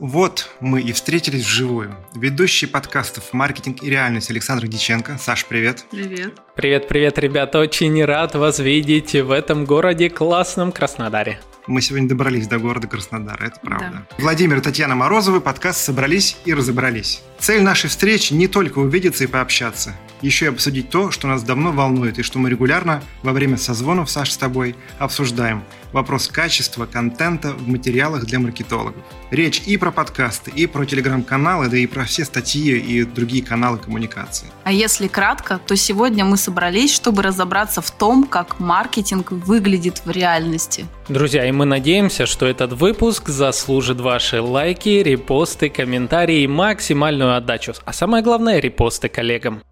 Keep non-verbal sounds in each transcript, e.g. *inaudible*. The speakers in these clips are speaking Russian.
Вот мы и встретились вживую. Ведущий подкастов «Маркетинг и реальность» Александр Диченко. Саш, привет. Привет. Привет, привет, ребята. Очень рад вас видеть в этом городе классном Краснодаре. Мы сегодня добрались до города Краснодар, это правда. Да. Владимир и Татьяна Морозовы, подкаст «Собрались и разобрались». Цель нашей встречи не только увидеться и пообщаться, еще и обсудить то, что нас давно волнует и что мы регулярно во время созвонов, Саш, с тобой обсуждаем – вопрос качества контента в материалах для маркетологов. Речь и про подкасты, и про телеграм-каналы, да и про все статьи и другие каналы коммуникации. А если кратко, то сегодня мы собрались, чтобы разобраться в том, как маркетинг выглядит в реальности. Друзья, и мы надеемся, что этот выпуск заслужит ваши лайки, репосты, комментарии и максимальную отдачу. А самое главное, репосты коллегам.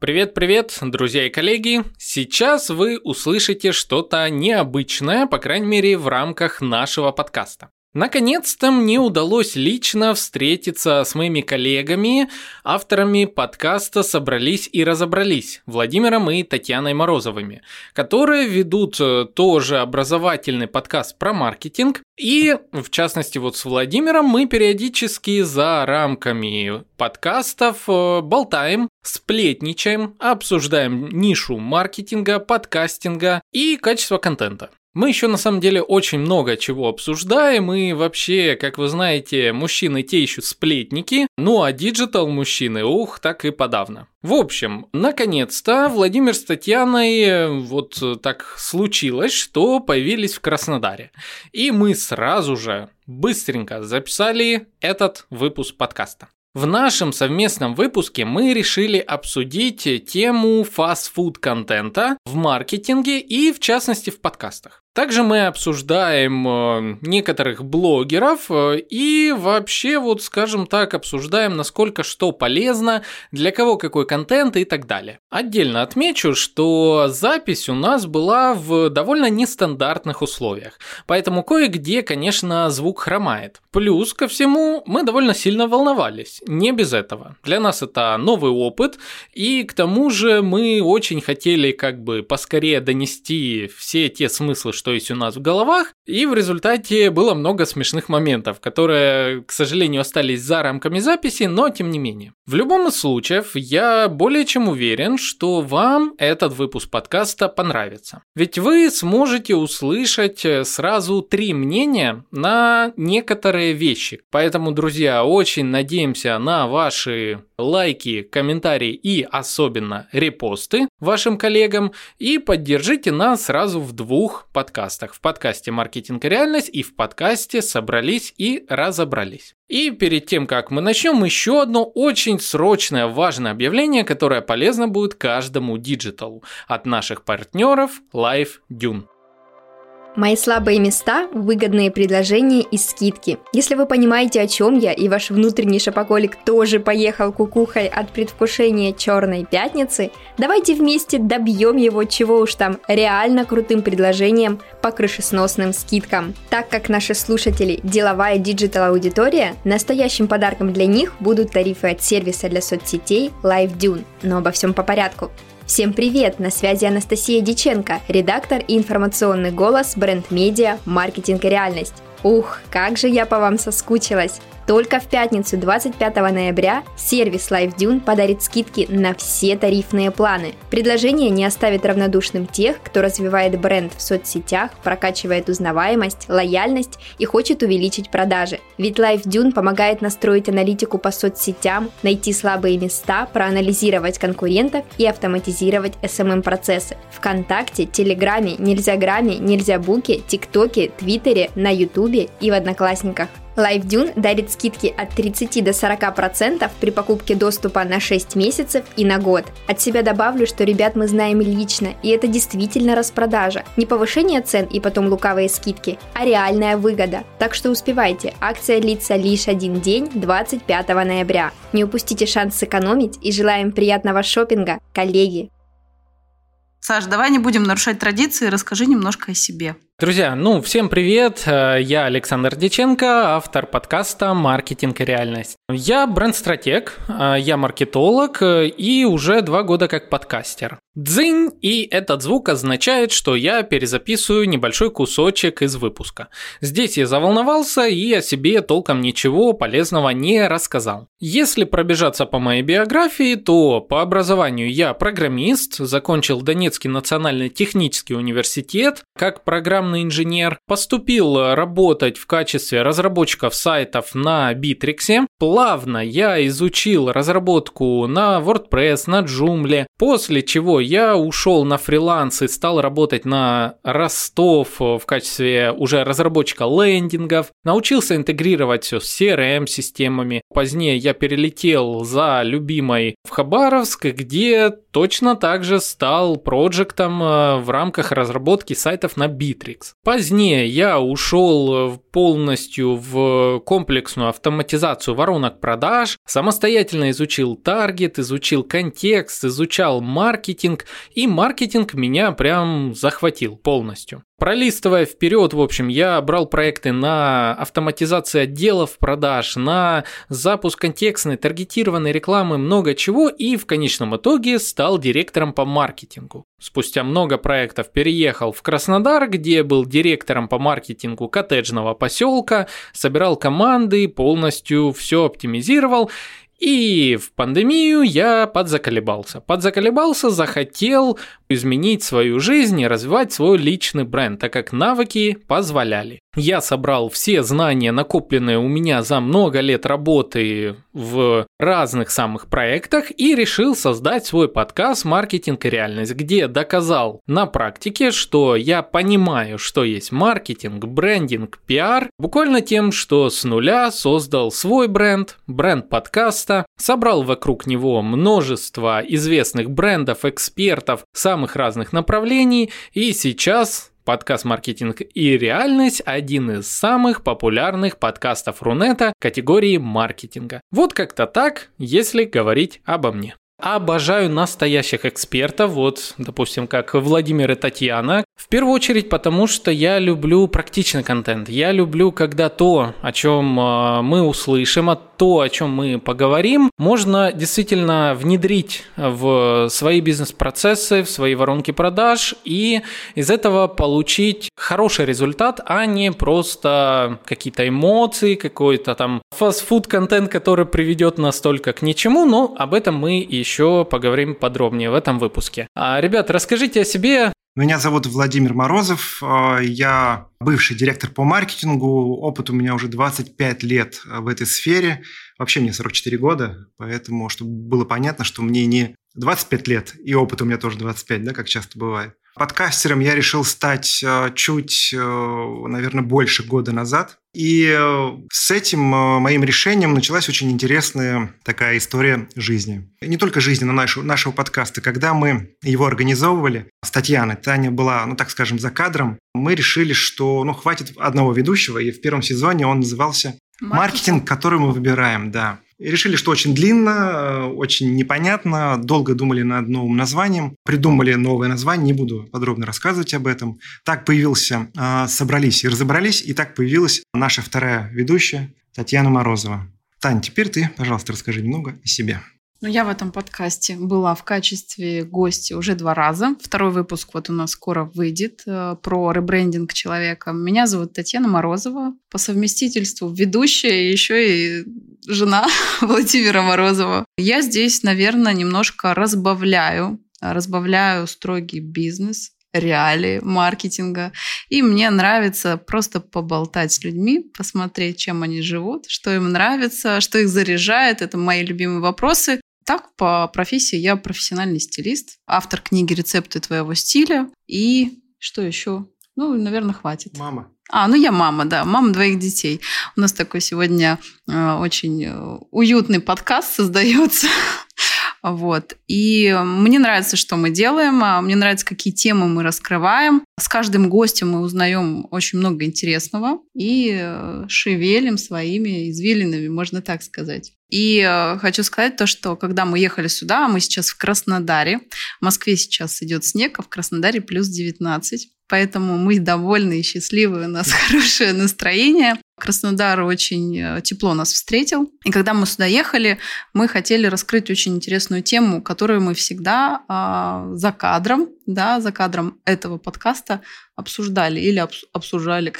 Привет-привет, друзья и коллеги! Сейчас вы услышите что-то необычное, по крайней мере, в рамках нашего подкаста. Наконец-то мне удалось лично встретиться с моими коллегами, авторами подкаста «Собрались и разобрались» Владимиром и Татьяной Морозовыми, которые ведут э, тоже образовательный подкаст про маркетинг. И, в частности, вот с Владимиром мы периодически за рамками подкастов э, болтаем, сплетничаем, обсуждаем нишу маркетинга, подкастинга и качество контента. Мы еще на самом деле очень много чего обсуждаем, и вообще, как вы знаете, мужчины те еще сплетники, ну а digital мужчины, ух, так и подавно. В общем, наконец-то Владимир с Татьяной э, вот так случилось, что появились в Краснодаре. И мы сразу же быстренько записали этот выпуск подкаста. В нашем совместном выпуске мы решили обсудить тему фастфуд контента в маркетинге и в частности в подкастах. Также мы обсуждаем э, некоторых блогеров э, и вообще, вот скажем так, обсуждаем, насколько что полезно, для кого какой контент и так далее. Отдельно отмечу, что запись у нас была в довольно нестандартных условиях, поэтому кое-где, конечно, звук хромает. Плюс ко всему, мы довольно сильно волновались, не без этого. Для нас это новый опыт, и к тому же мы очень хотели как бы поскорее донести все те смыслы, что есть у нас в головах, и в результате было много смешных моментов, которые, к сожалению, остались за рамками записи, но тем не менее. В любом из случаев, я более чем уверен, что вам этот выпуск подкаста понравится. Ведь вы сможете услышать сразу три мнения на некоторые вещи. Поэтому, друзья, очень надеемся на ваши лайки, комментарии и особенно репосты вашим коллегам и поддержите нас сразу в двух подкастах. В подкасте «Маркетинг и реальность» и в подкасте «Собрались и разобрались». И перед тем, как мы начнем, еще одно очень срочное важное объявление, которое полезно будет каждому диджиталу от наших партнеров LiveDune. Мои слабые места – выгодные предложения и скидки. Если вы понимаете, о чем я, и ваш внутренний шопоголик тоже поехал кукухой от предвкушения черной пятницы, давайте вместе добьем его чего уж там реально крутым предложением по крышесносным скидкам. Так как наши слушатели – деловая digital-аудитория, настоящим подарком для них будут тарифы от сервиса для соцсетей LiveDune. Но обо всем по порядку. Всем привет! На связи Анастасия Диченко, редактор и информационный голос бренд-медиа «Маркетинг и реальность». Ух, как же я по вам соскучилась! Только в пятницу 25 ноября сервис LiveDune подарит скидки на все тарифные планы. Предложение не оставит равнодушным тех, кто развивает бренд в соцсетях, прокачивает узнаваемость, лояльность и хочет увеличить продажи. Ведь LiveDune помогает настроить аналитику по соцсетям, найти слабые места, проанализировать конкурентов и автоматизировать SMM-процессы. Вконтакте, Телеграме, Нельзяграме, Нельзябуке, ТикТоке, Твиттере, на Ютубе и в Одноклассниках. LiveDune дарит скидки от 30 до 40% при покупке доступа на 6 месяцев и на год. От себя добавлю, что ребят мы знаем лично, и это действительно распродажа. Не повышение цен и потом лукавые скидки, а реальная выгода. Так что успевайте, акция длится лишь один день, 25 ноября. Не упустите шанс сэкономить и желаем приятного шопинга, коллеги! Саш, давай не будем нарушать традиции, расскажи немножко о себе. Друзья, ну, всем привет, э, я Александр Деченко, автор подкаста «Маркетинг и реальность». Я бренд-стратег, э, я маркетолог э, и уже два года как подкастер. Дзынь, и этот звук означает, что я перезаписываю небольшой кусочек из выпуска. Здесь я заволновался и о себе толком ничего полезного не рассказал. Если пробежаться по моей биографии, то по образованию я программист, закончил Донецкий национальный технический университет как программный инженер, поступил работать в качестве разработчиков сайтов на Bittrex. Плавно я изучил разработку на WordPress, на Joomla, после чего я ушел на фриланс и стал работать на Ростов в качестве уже разработчика лендингов, научился интегрировать все с CRM-системами. Позднее я перелетел за любимой в Хабаровск, где точно так же стал проектом э, в рамках разработки сайтов на Bittrex. Позднее я ушел полностью в комплексную автоматизацию воронок продаж, самостоятельно изучил таргет, изучил контекст, изучал маркетинг, и маркетинг меня прям захватил полностью. Пролистывая вперед, в общем, я брал проекты на автоматизацию отделов продаж, на запуск контекстной, таргетированной рекламы, много чего, и в конечном итоге стал директором по маркетингу. Спустя много проектов переехал в Краснодар, где был директором по маркетингу коттеджного поселка, собирал команды, полностью все оптимизировал и в пандемию я подзаколебался. Подзаколебался, захотел изменить свою жизнь и развивать свой личный бренд, так как навыки позволяли. Я собрал все знания, накопленные у меня за много лет работы в разных самых проектах и решил создать свой подкаст «Маркетинг и реальность», где доказал на практике, что я понимаю, что есть маркетинг, брендинг, пиар, буквально тем, что с нуля создал свой бренд, бренд подкаста, собрал вокруг него множество известных брендов, экспертов самых разных направлений и сейчас Подкаст «Маркетинг и реальность» – один из самых популярных подкастов Рунета категории маркетинга. Вот как-то так, если говорить обо мне. Обожаю настоящих экспертов, вот, допустим, как Владимир и Татьяна. В первую очередь, потому что я люблю практичный контент. Я люблю, когда то, о чем а, мы услышим, а то, о чем мы поговорим, можно действительно внедрить в свои бизнес-процессы, в свои воронки продаж и из этого получить хороший результат, а не просто какие-то эмоции, какой-то там фастфуд-контент, который приведет нас только к ничему, но об этом мы еще поговорим подробнее в этом выпуске. А, ребят, расскажите о себе. Меня зовут Владимир Морозов. А, я бывший директор по маркетингу. Опыт у меня уже 25 лет в этой сфере. Вообще мне 44 года, поэтому, чтобы было понятно, что мне не 25 лет, и опыт у меня тоже 25, да, как часто бывает. Подкастером я решил стать э, чуть, э, наверное, больше года назад. И э, с этим моим решением началась очень интересная такая история жизни. не только жизни, но нашего, нашего подкаста. Когда мы его организовывали с Татьяной, Таня была, ну так скажем, за кадром, мы решили, что ну, хватит одного ведущего, и в первом сезоне он назывался «Маркетинг, Маркетинг который мы выбираем», да. Решили, что очень длинно, э, очень непонятно, долго думали над новым названием, придумали новое название, не буду подробно рассказывать об этом. Так появился, э, собрались и разобрались, и так появилась наша вторая ведущая Татьяна Морозова. Тань, теперь ты, пожалуйста, расскажи немного о себе. Ну, я в этом подкасте была в качестве гостя уже два раза. Второй выпуск вот у нас скоро выйдет э, про ребрендинг человека. Меня зовут Татьяна Морозова, по совместительству ведущая и еще и жена *laughs* Владимира Морозова. Я здесь, наверное, немножко разбавляю, разбавляю строгий бизнес, реалии маркетинга. И мне нравится просто поболтать с людьми, посмотреть, чем они живут, что им нравится, что их заряжает. Это мои любимые вопросы. Так, по профессии я профессиональный стилист, автор книги «Рецепты твоего стиля». И что еще? Ну, наверное, хватит. Мама. А, ну я мама, да, мама двоих детей. У нас такой сегодня э, очень э, уютный подкаст создается. *laughs* Вот. И мне нравится, что мы делаем, а мне нравится, какие темы мы раскрываем. С каждым гостем мы узнаем очень много интересного и э, шевелим своими извилинами, можно так сказать. И хочу сказать то, что когда мы ехали сюда, мы сейчас в Краснодаре, в Москве сейчас идет снег, а в Краснодаре плюс 19. Поэтому мы довольны и счастливы, у нас *laughs* хорошее настроение. Краснодар очень э, тепло нас встретил. И когда мы сюда ехали, мы хотели раскрыть очень интересную тему, которую мы всегда э, за кадром, да, за кадром этого подкаста обсуждали или обс- *laughs* обсуждали.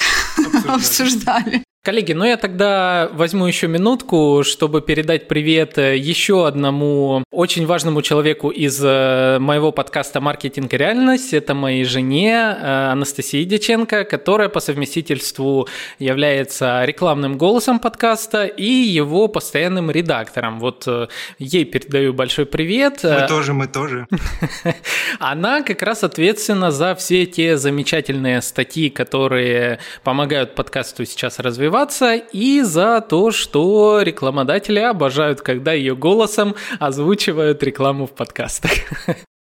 обсуждали. Коллеги, ну я тогда возьму еще минутку, чтобы передать привет э, еще одному очень важному человеку из э, моего подкаста «Маркетинг и реальность». Это моей жене э, Анастасии Деченко, которая по совместительству является рекламным голосом подкаста и его постоянным редактором. Вот ей передаю большой привет. Мы тоже, мы тоже. *laughs* Она как раз ответственна за все те замечательные статьи, которые помогают подкасту сейчас развиваться развиваться, и за то, что рекламодатели обожают, когда ее голосом озвучивают рекламу в подкастах.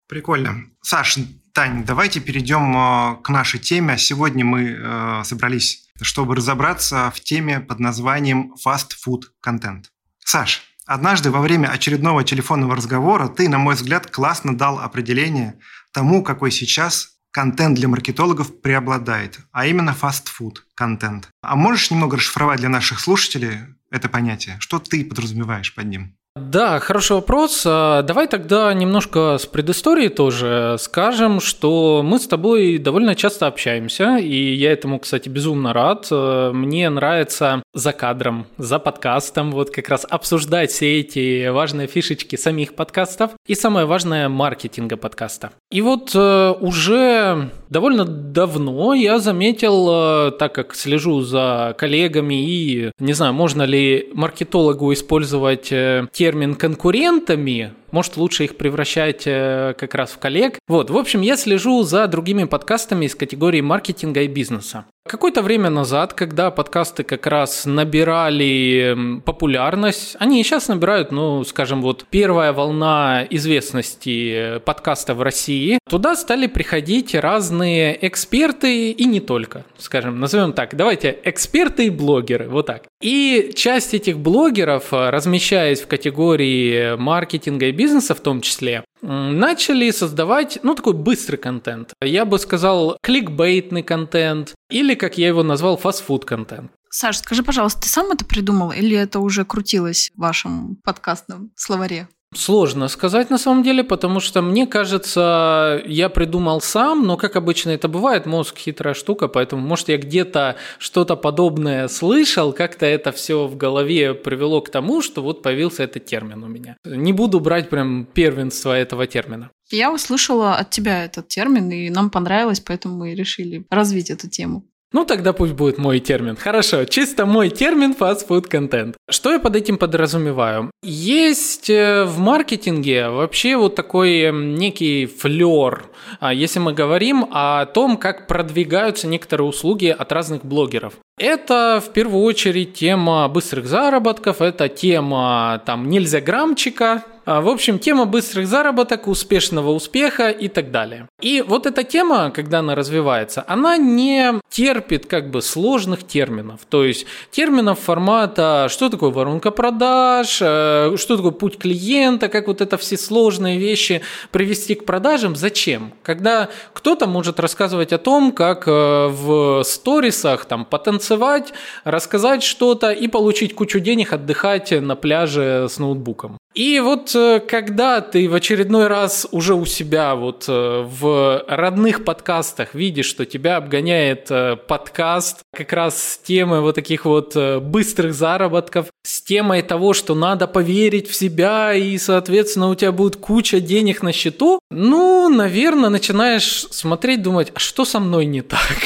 Прикольно. Саш, Тань, давайте перейдем э, к нашей теме. Сегодня мы э, собрались, чтобы разобраться в теме под названием food контент. Саш, однажды во время очередного телефонного разговора ты, на мой взгляд, классно дал определение тому, какой сейчас контент для маркетологов преобладает, а именно фастфуд контент. А можешь немного расшифровать для наших слушателей это понятие? Что ты подразумеваешь под ним? Да, хороший вопрос. А, давай тогда немножко с предыстории тоже скажем, что мы с тобой довольно часто общаемся, и я этому, кстати, безумно рад. А, мне нравится за кадром, за подкастом, вот как раз обсуждать все эти важные фишечки самих подкастов и самое важное маркетинга подкаста. И вот э, уже довольно давно я заметил, так как слежу за коллегами и не знаю, можно ли маркетологу использовать те э, термин конкурентами, может лучше их превращать э, как раз в коллег. Вот, в общем, я слежу за другими подкастами из категории маркетинга и бизнеса. Какое-то время назад, когда подкасты как раз набирали популярность, они и сейчас набирают, ну, скажем, вот первая волна известности подкаста в России, туда стали приходить разные эксперты и не только, скажем, назовем так, давайте эксперты и блогеры, вот так. И часть этих блогеров, размещаясь в категории маркетинга и бизнеса в том числе, начали создавать, ну, такой быстрый контент. Я бы сказал, кликбейтный контент или, как я его назвал, фастфуд контент. Саш, скажи, пожалуйста, ты сам это придумал или это уже крутилось в вашем подкастном словаре? Сложно сказать на самом деле, потому что мне кажется, я придумал сам, но как обычно это бывает, мозг хитрая штука, поэтому может я где-то что-то подобное слышал, как-то это все в голове привело к тому, что вот появился этот термин у меня. Не буду брать прям первенство этого термина. Я услышала от тебя этот термин, и нам понравилось, поэтому мы решили развить эту тему. Ну, тогда пусть будет мой термин. Хорошо, чисто мой термин fast-food контент. Что я под этим подразумеваю? Есть э, в маркетинге вообще вот такой некий флер, а, если мы говорим о том, как продвигаются некоторые услуги от разных блогеров. Это в первую очередь тема быстрых заработков, это тема там нельзя грамчика, а, в общем, тема быстрых заработок, успешного успеха и так далее. И вот эта тема, когда она развивается, она не терпит как бы сложных терминов. То есть терминов формата, что такое воронка продаж, э, что такое путь клиента, как вот это все сложные вещи привести к продажам, зачем? Когда кто-то может рассказывать о том, как э, в сторисах там потанцевать, рассказать что-то и получить кучу денег, отдыхать на пляже с ноутбуком. И вот э, когда ты в очередной раз уже у себя вот э, в родных подкастах видишь, что тебя обгоняет э, подкаст как раз с темой вот таких вот быстрых заработков, с темой того, что надо поверить в себя и, соответственно, у тебя будет куча денег на счету, ну, наверное, начинаешь смотреть, думать, а что со мной не так?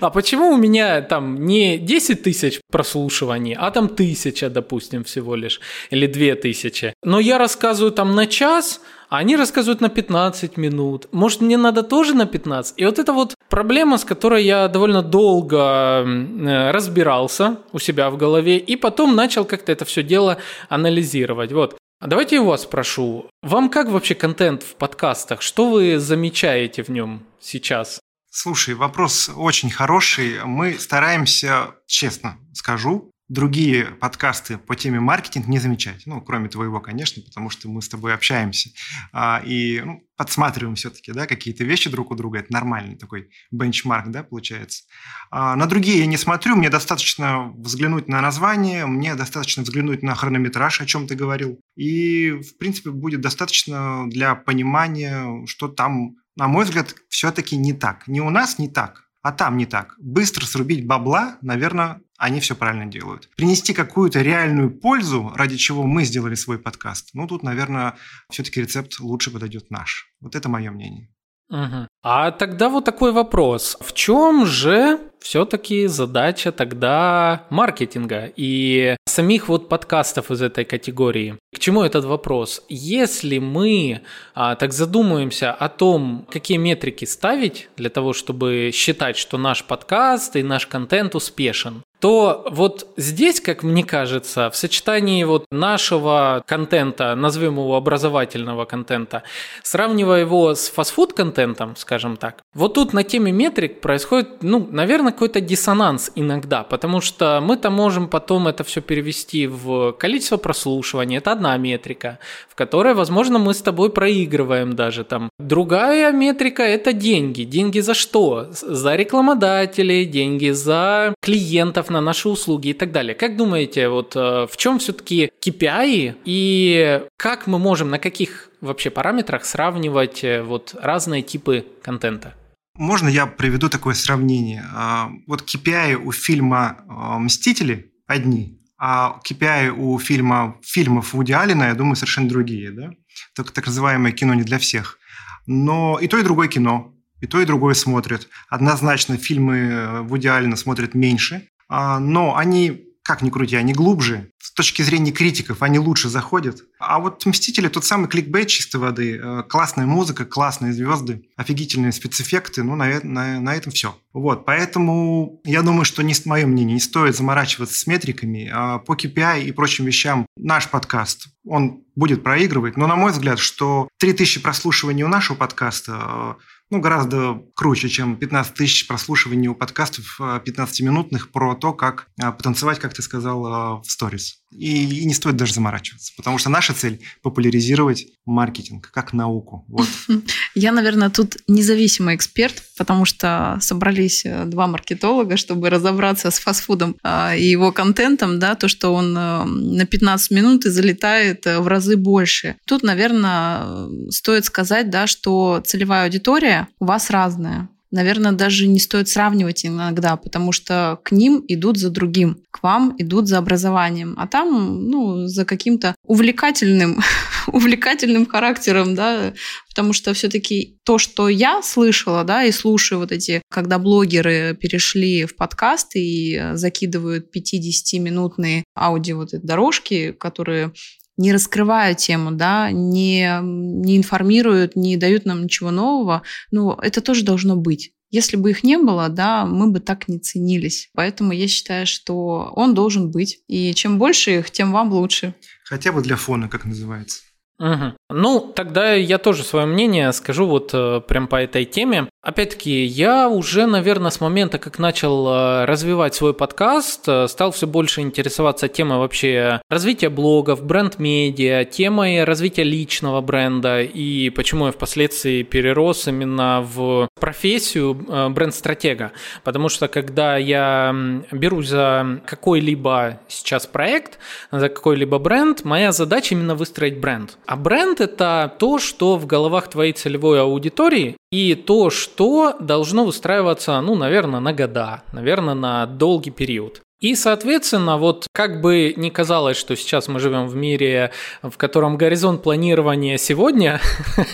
А почему у меня там не 10 тысяч прослушиваний, а там тысяча, допустим, всего лишь, или две тысячи? Но я рассказываю там на час, а они рассказывают на 15 минут. Может, мне надо тоже на 15? И вот это вот проблема, с которой я довольно долго э, разбирался у себя в голове, и потом начал как-то это все дело анализировать. Вот. А давайте я вас спрошу. Вам как вообще контент в подкастах? Что вы замечаете в нем сейчас? Слушай, вопрос очень хороший. Мы стараемся, честно скажу, другие подкасты по теме маркетинг не замечать. Ну, кроме твоего, конечно, потому что мы с тобой общаемся а, и ну, подсматриваем все-таки, да, какие-то вещи друг у друга. Это нормальный такой бенчмарк, да, получается. А, на другие я не смотрю, мне достаточно взглянуть на название, мне достаточно взглянуть на хронометраж, о чем ты говорил. И, в принципе, будет достаточно для понимания, что там, на мой взгляд, все-таки не так. Не у нас не так, а там не так. Быстро срубить бабла, наверное, они все правильно делают. Принести какую-то реальную пользу, ради чего мы сделали свой подкаст, ну, тут, наверное, все-таки рецепт лучше подойдет наш. Вот это мое мнение. Угу. А тогда вот такой вопрос. В чем же все-таки задача тогда маркетинга и самих вот подкастов из этой категории? К чему этот вопрос? Если мы а, так задумаемся о том, какие метрики ставить для того, чтобы считать, что наш подкаст и наш контент успешен, то вот здесь, как мне кажется, в сочетании вот нашего контента, назовем его образовательного контента, сравнивая его с фастфуд-контентом, скажем так, вот тут на теме метрик происходит, ну, наверное, какой-то диссонанс иногда, потому что мы-то можем потом это все перевести в количество прослушиваний, это одна метрика, в которой, возможно, мы с тобой проигрываем даже там. Другая метрика – это деньги. Деньги за что? За рекламодателей, деньги за клиентов, на наши услуги и так далее. Как думаете, вот э, в чем все-таки KPI и как мы можем, на каких вообще параметрах сравнивать э, вот разные типы контента? Можно я приведу такое сравнение? А, вот KPI у фильма э, «Мстители» одни, а KPI у фильма, фильмов Вуди Аллена, я думаю, совершенно другие. Да? Так, так называемое кино не для всех. Но и то, и другое кино. И то, и другое смотрят. Однозначно фильмы Вуди Аллена смотрят меньше, а, но они, как ни крути, они глубже. С точки зрения критиков они лучше заходят. А вот «Мстители» тот самый кликбейт чистой воды. Э, классная музыка, классные звезды, офигительные спецэффекты. Ну, на, на, на этом все. Вот, поэтому я думаю, что не мое мнение, не стоит заморачиваться с метриками. А по KPI и прочим вещам наш подкаст, он будет проигрывать. Но, на мой взгляд, что 3000 прослушиваний у нашего подкаста ну, гораздо круче, чем 15 тысяч прослушиваний у подкастов 15-минутных э, про то, как э, потанцевать, как ты сказал, э, в сторис. И, и не стоит даже заморачиваться, потому что наша цель – популяризировать маркетинг как науку. Вот. *laughs* Я, наверное, тут независимый эксперт, потому что собрались два маркетолога, чтобы разобраться с фастфудом и его контентом, да, то, что он на 15 минут и залетает в разы больше. Тут, наверное, стоит сказать, да, что целевая аудитория у вас разная. Наверное, даже не стоит сравнивать иногда, потому что к ним идут за другим, к вам идут за образованием, а там, ну, за каким-то увлекательным, *laughs* увлекательным характером, да, потому что все-таки то, что я слышала, да, и слушаю вот эти, когда блогеры перешли в подкасты и закидывают 50-минутные аудио вот эти дорожки, которые не раскрывают тему, да, не, не информируют, не дают нам ничего нового, ну, это тоже должно быть. Если бы их не было, да, мы бы так не ценились. Поэтому я считаю, что он должен быть. И чем больше их, тем вам лучше. Хотя бы для фона, как называется. Угу. Ну, тогда я тоже свое мнение скажу вот э, прям по этой теме. Опять-таки, я уже, наверное, с момента, как начал э, развивать свой подкаст, э, стал все больше интересоваться темой вообще развития блогов, бренд-медиа, темой развития личного бренда и почему я впоследствии перерос именно в профессию бренд-стратега. Потому что когда я берусь за какой-либо сейчас проект, за какой-либо бренд, моя задача именно выстроить бренд. А бренд – это то, что в головах твоей целевой аудитории и то, что должно выстраиваться, ну, наверное, на года, наверное, на долгий период. И, соответственно, вот как бы ни казалось, что сейчас мы живем в мире, в котором горизонт планирования сегодня,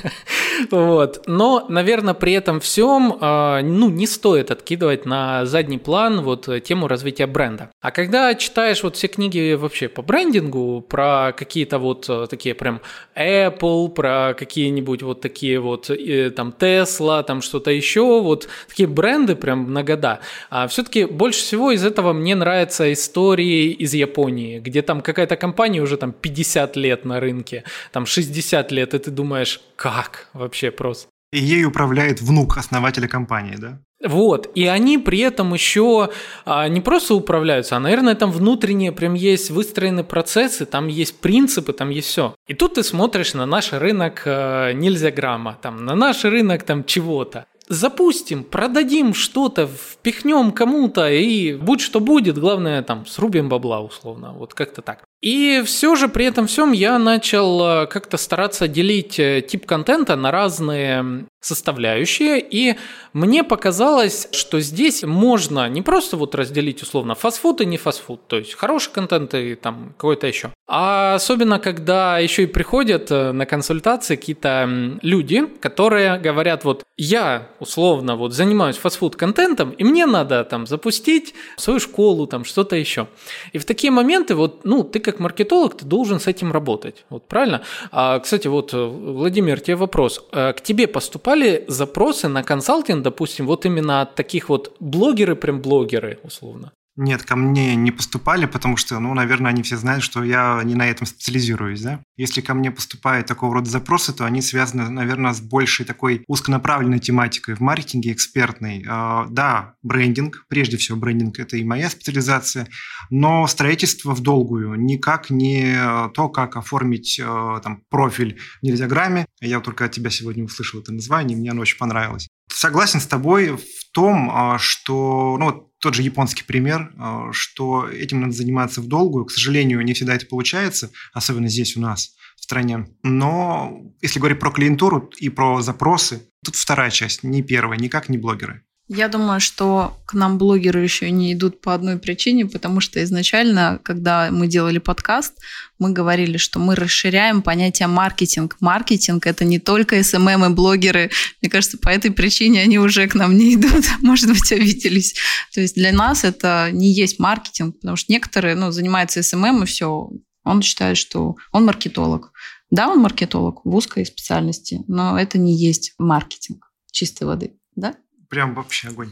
*laughs* вот, но, наверное, при этом всем, а, ну, не стоит откидывать на задний план вот тему развития бренда. А когда читаешь вот все книги вообще по брендингу, про какие-то вот э, такие прям Apple, про какие-нибудь вот такие вот э, там Tesla, там что-то еще, вот такие бренды прям на года, а все-таки больше всего из этого мне нравится нравятся истории из Японии, где там какая-то компания уже там 50 лет на рынке, там 60 лет, и ты думаешь, как вообще просто? И ей управляет внук основателя компании, да? Вот, и они при этом еще а, не просто управляются, а, наверное, там внутренние прям есть выстроены процессы, там есть принципы, там есть все. И тут ты смотришь на наш рынок а, нельзя грамма, там, на наш рынок там чего-то запустим, продадим что-то, впихнем кому-то, и будь что будет, главное там срубим бабла условно, вот как-то так. И все же при этом всем я начал э, как-то стараться делить э, тип контента на разные составляющие, и мне показалось, что здесь можно не просто вот разделить условно фастфуд и не фастфуд, то есть хороший контент и там какой-то еще, а особенно когда еще и приходят э, на консультации какие-то люди, которые говорят вот я условно вот занимаюсь фастфуд контентом, и мне надо там запустить свою школу, там что-то еще. И в такие моменты вот, ну, ты как маркетолог, ты должен с этим работать. Вот правильно? А, кстати, вот, э, Владимир, тебе вопрос. Э, к тебе поступали запросы на консалтинг, допустим, вот именно от таких вот блогеры, прям блогеры, условно? Нет, ко мне не поступали, потому что, ну, наверное, они все знают, что я не на этом специализируюсь, да. Если ко мне поступают такого рода запросы, то они связаны, наверное, с большей такой узконаправленной тематикой в маркетинге, экспертной. А, да, брендинг, прежде всего брендинг – это и моя специализация, но строительство в долгую, никак не то, как оформить а, там профиль в нельзяграмме. Я только от тебя сегодня услышал это название, мне оно очень понравилось. Согласен с тобой в том, а, что, ну, тот же японский пример, а, что этим надо заниматься в долгую. К сожалению, не всегда это получается, особенно здесь у нас в стране. Но если говорить про клиентуру и про запросы, тут вторая часть, не первая, никак не блогеры. Я думаю, что к нам блогеры еще не идут по одной причине, потому что изначально, когда мы делали подкаст, мы говорили, что мы расширяем понятие маркетинг. Маркетинг – это не только SMM и блогеры. Мне кажется, по этой причине они уже к нам не идут, *laughs* может быть, обиделись. То есть для нас это не есть маркетинг, потому что некоторые ну, занимаются СММ эм и все. Он считает, что он маркетолог. Да, он маркетолог в узкой специальности, но это не есть маркетинг чистой воды. Да? Прям вообще огонь.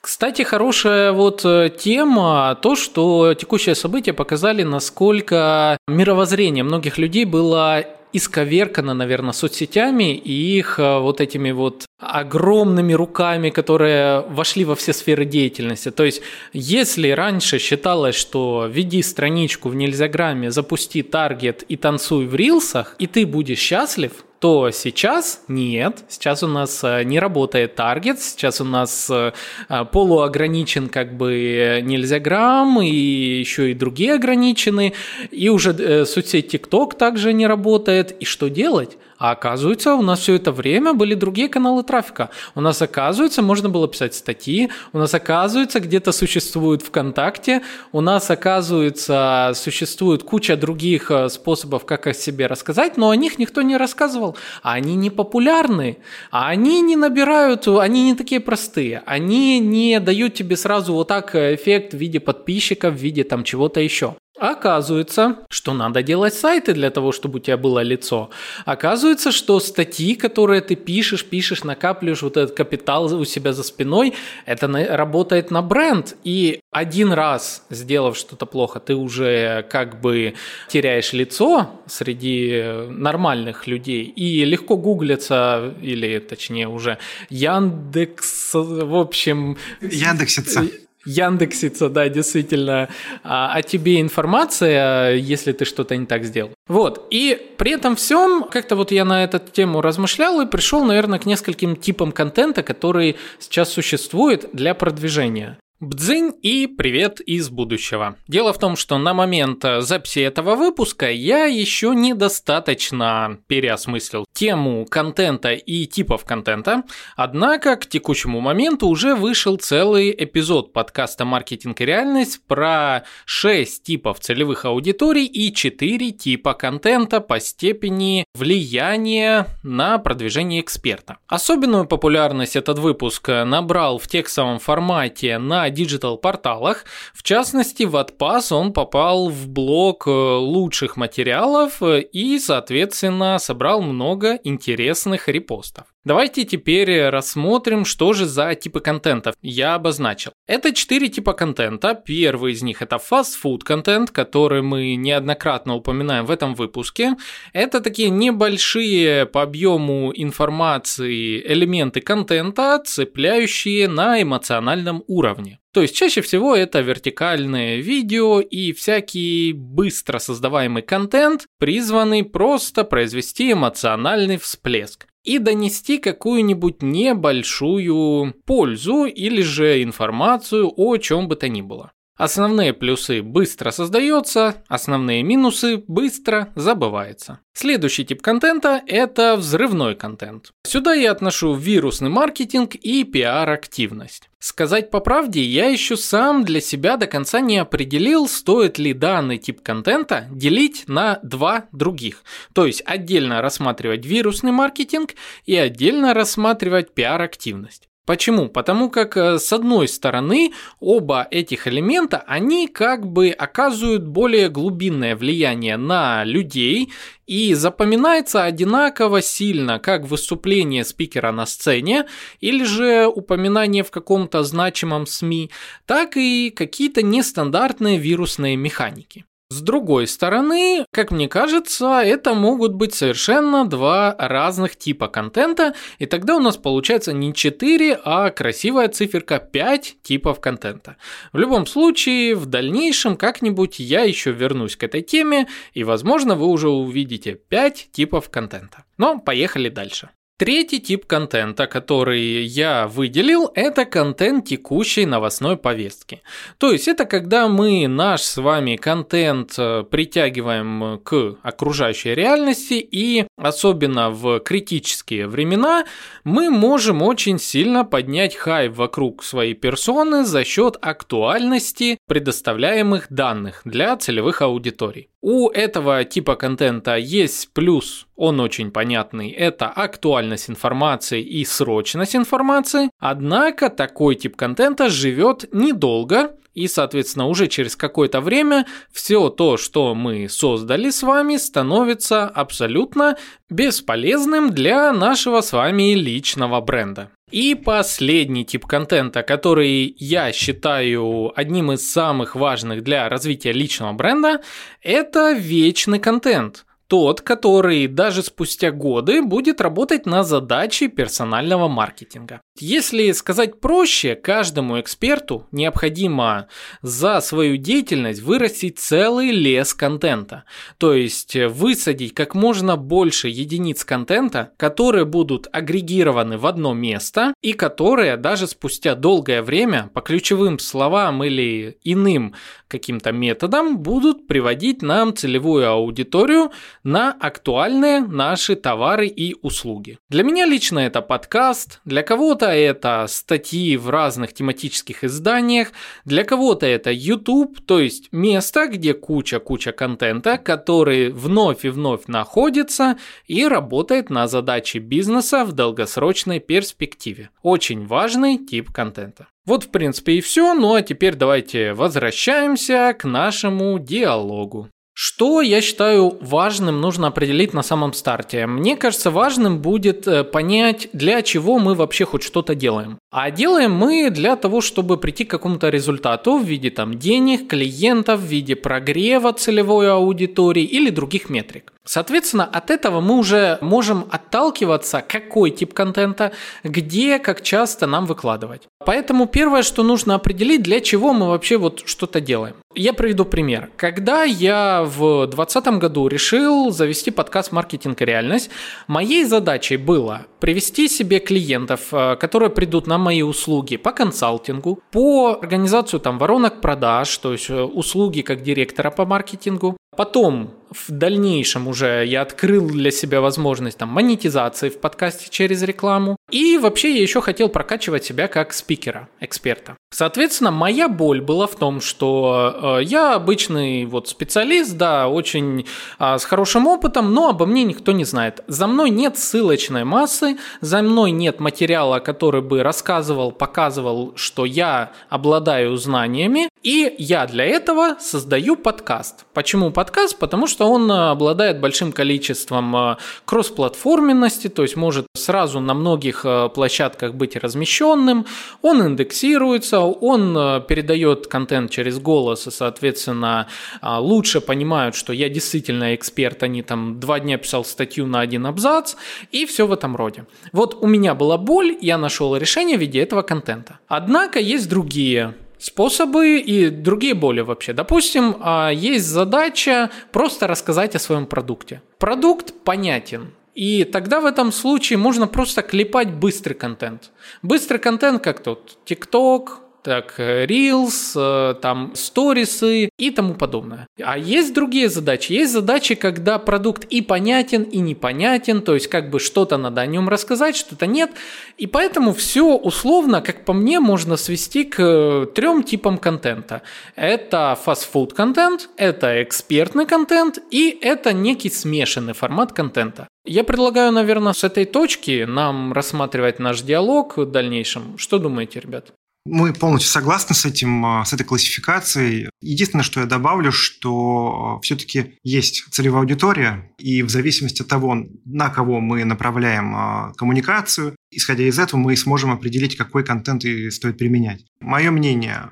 Кстати, хорошая вот э, тема, то, что текущие события показали, насколько мировоззрение многих людей было исковеркано, наверное, соцсетями и их э, вот этими вот огромными руками, которые вошли во все сферы деятельности. То есть, если раньше считалось, что веди страничку в нельзяграмме, запусти таргет и танцуй в рилсах, и ты будешь счастлив, то сейчас нет. Сейчас у нас э, не работает таргет, сейчас у нас э, э, полуограничен как бы нельзя грамм, и еще и другие ограничены, и уже соцсеть TikTok также не работает. И что делать? А оказывается, у нас все это время были другие каналы трафика. У нас, оказывается, можно было писать статьи, у нас, оказывается, где-то существует ВКонтакте, у нас, оказывается, существует куча других э, способов, как о себе рассказать, но о них никто не рассказывал. А они не популярны, а они не набирают, они не такие простые, они не дают тебе сразу вот так эффект в виде подписчиков, в виде там чего-то еще. Оказывается, что надо делать сайты для того, чтобы у тебя было лицо. Оказывается, что статьи, которые ты пишешь, пишешь, накапливаешь вот этот капитал у себя за спиной, это на, работает на бренд. И один раз, сделав что-то плохо, ты уже как бы теряешь лицо среди нормальных людей. И легко гуглится, или точнее уже Яндекс, в общем... Яндексится Яндексится, да, действительно, а, о тебе информация, если ты что-то не так сделал. Вот, и при этом всем, как-то вот я на эту тему размышлял и пришел, наверное, к нескольким типам контента, который сейчас существует для продвижения. Бдзынь и привет из будущего. Дело в том, что на момент записи этого выпуска я еще недостаточно переосмыслил тему контента и типов контента, однако к текущему моменту уже вышел целый эпизод подкаста «Маркетинг и реальность» про 6 типов целевых аудиторий и 4 типа контента по степени влияния на продвижение эксперта. Особенную популярность этот выпуск набрал в текстовом формате на диджитал-порталах. В частности, в Wattpass он попал в блок э, лучших материалов э, и, соответственно, собрал много интересных репостов. Давайте теперь рассмотрим, что же за типы контента я обозначил. Это четыре типа контента. Первый из них это фастфуд контент, который мы неоднократно упоминаем в этом выпуске. Это такие небольшие по объему информации элементы контента, цепляющие на эмоциональном уровне. То есть чаще всего это вертикальные видео и всякий быстро создаваемый контент, призванный просто произвести эмоциональный всплеск и донести какую-нибудь небольшую пользу или же информацию о чем бы то ни было. Основные плюсы быстро создается, основные минусы быстро забывается. Следующий тип контента – это взрывной контент. Сюда я отношу вирусный маркетинг и пиар-активность. Сказать по правде, я еще сам для себя до конца не определил, стоит ли данный тип контента делить на два других. То есть отдельно рассматривать вирусный маркетинг и отдельно рассматривать пиар-активность. Почему? Потому как э, с одной стороны оба этих элемента, они как бы оказывают более глубинное влияние на людей и запоминается одинаково сильно, как выступление спикера на сцене или же упоминание в каком-то значимом СМИ, так и какие-то нестандартные вирусные механики. С другой стороны, как мне кажется, это могут быть совершенно два разных типа контента, и тогда у нас получается не 4, а красивая циферка 5 типов контента. В любом случае, в дальнейшем как-нибудь я еще вернусь к этой теме, и возможно вы уже увидите 5 типов контента. Но поехали дальше. Третий тип контента, который я выделил, это контент текущей новостной повестки. То есть это когда мы наш с вами контент э, притягиваем к окружающей реальности и особенно в критические времена мы можем очень сильно поднять хайп вокруг своей персоны за счет актуальности предоставляемых данных для целевых аудиторий. У этого типа контента есть плюс, он очень понятный, это актуальность информации и срочность информации, однако такой тип контента живет недолго, и, соответственно, уже через какое-то время все то, что мы создали с вами, становится абсолютно бесполезным для нашего с вами личного бренда. И последний тип контента, который я считаю одним из самых важных для развития личного бренда, это вечный контент тот, который даже спустя годы будет работать на задачи персонального маркетинга. Если сказать проще, каждому эксперту необходимо за свою деятельность вырастить целый лес контента. То есть высадить как можно больше единиц контента, которые будут агрегированы в одно место и которые даже спустя долгое время по ключевым словам или иным каким-то методом будут приводить нам целевую аудиторию на актуальные наши товары и услуги. Для меня лично это подкаст, для кого-то это статьи в разных тематических изданиях, для кого-то это YouTube, то есть место, где куча-куча контента, который вновь и вновь находится и работает на задачи бизнеса в долгосрочной перспективе. Очень важный тип контента. Вот, в принципе, и все. Ну а теперь давайте возвращаемся к нашему диалогу. Что я считаю важным нужно определить на самом старте? Мне кажется, важным будет э, понять, для чего мы вообще хоть что-то делаем. А делаем мы для того, чтобы прийти к какому-то результату в виде там, денег, клиентов, в виде прогрева целевой аудитории или других метрик. Соответственно, от этого мы уже можем отталкиваться, какой тип контента, где, как часто нам выкладывать. Поэтому первое, что нужно определить, для чего мы вообще вот что-то делаем. Я приведу пример. Когда я в 2020 году решил завести подкаст «Маркетинг и реальность», моей задачей было привести себе клиентов, э, которые придут на мои услуги по консалтингу, по организацию там воронок продаж, то есть э, услуги как директора по маркетингу, Потом в дальнейшем уже я открыл для себя возможность там монетизации в подкасте через рекламу. И вообще я еще хотел прокачивать себя как спикера, эксперта. Соответственно, моя боль была в том, что э, я обычный вот специалист, да, очень э, с хорошим опытом, но обо мне никто не знает. За мной нет ссылочной массы, за мной нет материала, который бы рассказывал, показывал, что я обладаю знаниями, И я для этого создаю подкаст. Почему подкаст? Потому что он обладает большим количеством э, кроссплатформенности, то есть может сразу на многих э, площадках быть размещенным. Он индексируется, он э, передает контент через голос, и, соответственно, лучше понимают, что я действительно эксперт, они там два дня писал статью на один абзац, и все в этом роде. Вот у меня была боль, я нашел решение в виде этого контента. Однако есть другие способы и другие боли вообще. Допустим, а, есть задача просто рассказать о своем продукте. Продукт понятен. И тогда в этом случае можно просто клепать быстрый контент. Быстрый контент, как тут TikTok, так э, Reels, э, там сторисы и тому подобное. А есть другие задачи. Есть задачи, когда продукт и понятен, и непонятен, то есть как бы что-то надо о нем рассказать, что-то нет. И поэтому все условно, как по мне, можно свести к э, трем типам контента. Это фастфуд контент, это экспертный контент и это некий смешанный формат контента. Я предлагаю, наверное, с этой точки нам рассматривать наш диалог в дальнейшем. Что думаете, ребят? Мы полностью согласны с этим, а, с этой классификацией. Единственное, что я добавлю, что а, все-таки есть целевая аудитория, и в зависимости от того, на кого мы направляем а, коммуникацию, исходя из этого мы сможем определить, какой контент стоит применять. Мое мнение,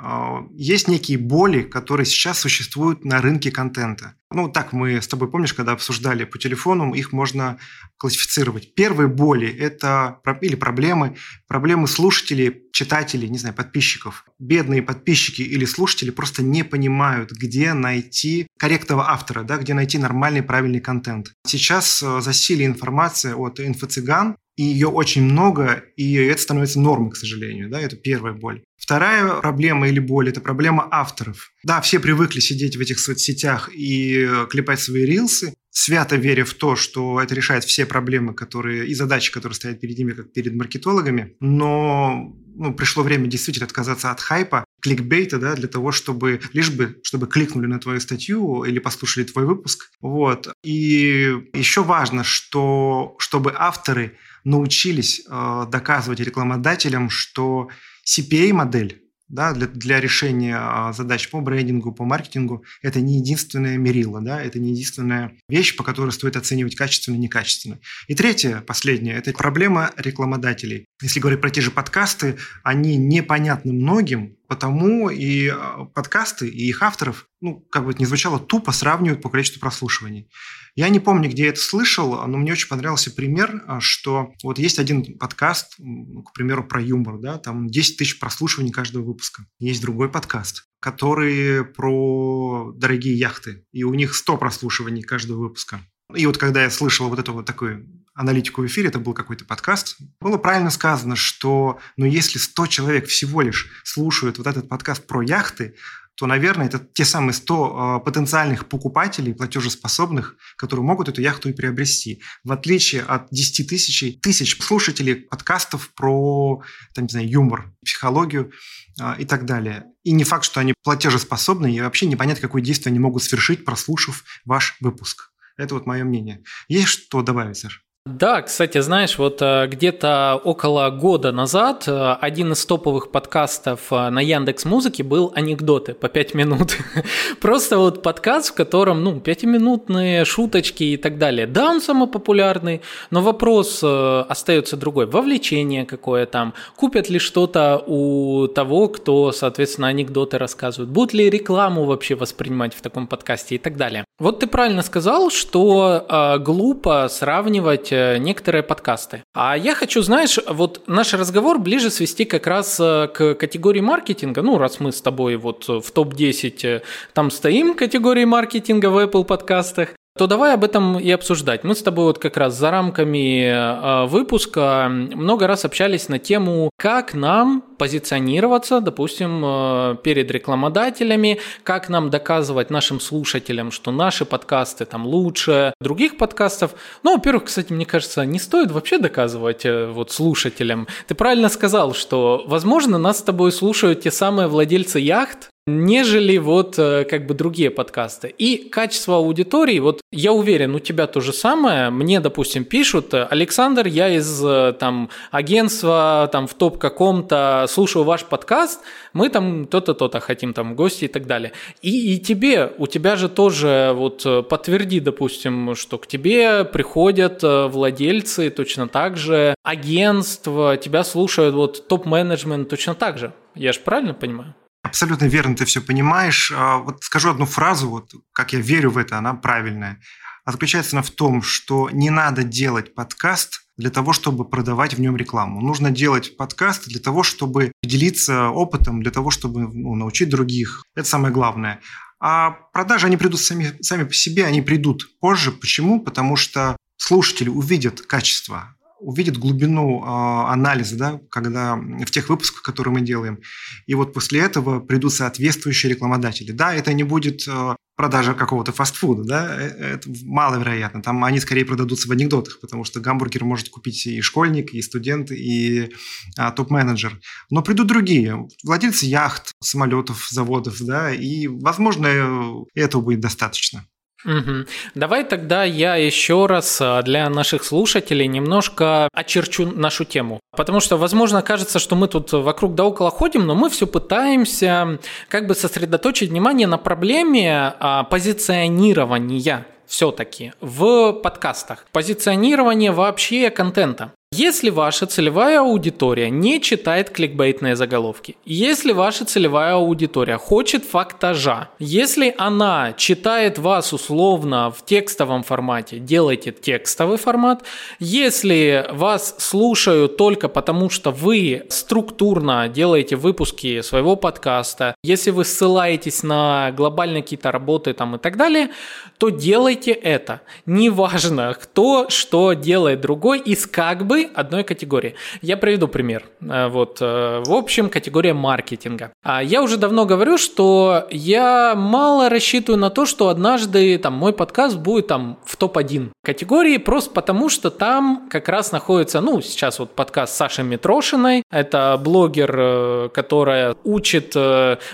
есть некие боли, которые сейчас существуют на рынке контента. Ну, так мы с тобой, помнишь, когда обсуждали по телефону, их можно классифицировать. Первые боли – это или проблемы, проблемы слушателей, читателей, не знаю, подписчиков. Бедные подписчики или слушатели просто не понимают, где найти корректного автора, да, где найти нормальный, правильный контент. Сейчас э, засилие информации от инфо-цыган, и ее очень много, и это становится нормой, к сожалению. Да? Это первая боль. Вторая проблема или боль – это проблема авторов. Да, все привыкли сидеть в этих соцсетях и клепать свои рилсы, свято веря в то, что это решает все проблемы которые, и задачи, которые стоят перед ними, как перед маркетологами. Но ну, пришло время действительно отказаться от хайпа, кликбейта, да, для того, чтобы лишь бы, чтобы кликнули на твою статью или послушали твой выпуск. Вот. И еще важно, что чтобы авторы научились э, доказывать рекламодателям, что CPA-модель да, для, для решения а, задач по брендингу, по маркетингу, это не единственное мерило, да, это не единственная вещь, по которой стоит оценивать качественно и некачественно. И третье, последнее, это проблема рекламодателей. Если говорить про те же подкасты, они непонятны многим, потому и а, подкасты, и их авторов, ну, как бы это ни звучало, тупо сравнивают по количеству прослушиваний. Я не помню, где я это слышал, но мне очень понравился пример, а, что вот есть один подкаст, к примеру, про юмор, да, там 10 тысяч прослушиваний каждого выпуска. Есть другой подкаст, который про дорогие яхты, и у них 100 прослушиваний каждого выпуска. И вот когда я слышал вот эту вот такую аналитику в эфире, это был какой-то подкаст, было правильно сказано, что ну, если 100 человек всего лишь слушают вот этот подкаст про яхты, то, наверное, это те самые 100 а, потенциальных покупателей, платежеспособных, которые могут эту яхту и приобрести. В отличие от 10 тысяч, тысяч слушателей подкастов про, там, не знаю, юмор, психологию а, и так далее. И не факт, что они платежеспособны, и вообще непонятно, какое действие они могут совершить, прослушав ваш выпуск. Это вот мое мнение. Есть что добавить, Саша? Да, кстати, знаешь, вот э, где-то около года назад э, один из топовых подкастов э, на Яндекс Музыке был анекдоты по 5 минут. *laughs* Просто вот подкаст, в котором, ну, пятиминутные шуточки и так далее. Да, он самый популярный, но вопрос остается другой. Вовлечение какое там, купят ли что-то у того, кто, соответственно, анекдоты рассказывает, будут ли рекламу вообще воспринимать в таком подкасте и так далее. Вот ты правильно сказал, что глупо сравнивать некоторые подкасты. А я хочу, знаешь, вот наш разговор ближе свести как раз э, к категории маркетинга. Ну, раз мы с тобой вот в топ-10 э, там стоим категории маркетинга в Apple подкастах, то давай об этом и обсуждать. Мы с тобой вот как раз за рамками э, выпуска много раз общались на тему, как нам позиционироваться, допустим, э, перед рекламодателями, как нам доказывать нашим слушателям, что наши подкасты там лучше других подкастов. Ну, во-первых, кстати, мне кажется, не стоит вообще доказывать э, вот слушателям. Ты правильно сказал, что, возможно, нас с тобой слушают те самые владельцы яхт, нежели вот э, как бы другие подкасты. И качество аудитории, вот я уверен, у тебя то же самое. Мне, допустим, пишут, Александр, я из э, там агентства там в топ каком-то слушаю ваш подкаст, мы там то-то, то-то хотим там гости и так далее. И, и тебе, у тебя же тоже вот э, подтверди, допустим, что к тебе приходят владельцы точно так же, агентства, тебя слушают вот топ-менеджмент точно так же. Я же правильно понимаю? Абсолютно верно, ты все понимаешь. А, вот скажу одну фразу, вот как я верю в это, она правильная. А заключается она в том, что не надо делать подкаст для того, чтобы продавать в нем рекламу. Нужно делать подкаст для того, чтобы делиться опытом, для того, чтобы ну, научить других. Это самое главное. А продажи, они придут сами, сами по себе, они придут позже. Почему? Потому что слушатели увидят качество, увидит глубину э, анализа, да, когда в тех выпусках, которые мы делаем. И вот после этого придут соответствующие рекламодатели. Да, это не будет э, продажа какого-то фастфуда, да, э, это маловероятно. Там они скорее продадутся в анекдотах, потому что гамбургер может купить и школьник, и студент, и а, топ-менеджер. Но придут другие, владельцы яхт, самолетов, заводов, да, и, возможно, этого будет достаточно. Угу. Давай тогда я еще раз а, для наших слушателей немножко очерчу нашу тему. Потому что, возможно, кажется, что мы тут вокруг да около ходим, но мы все пытаемся как бы сосредоточить внимание на проблеме а, позиционирования все-таки в подкастах. Позиционирование вообще контента. Если ваша целевая аудитория не читает кликбейтные заголовки, если ваша целевая аудитория хочет фактажа, если она читает вас условно в текстовом формате, делайте текстовый формат. Если вас слушают только потому, что вы структурно делаете выпуски своего подкаста, если вы ссылаетесь на глобальные какие-то работы там и так далее, то делайте это. Неважно, кто что делает другой из как бы одной категории. Я приведу пример. Э, вот, э, в общем, категория маркетинга. А я уже давно говорю, что я мало рассчитываю на то, что однажды там мой подкаст будет там в топ-1 категории, просто потому что там как раз находится, ну, сейчас вот подкаст Саши Митрошиной. Это блогер, э, которая учит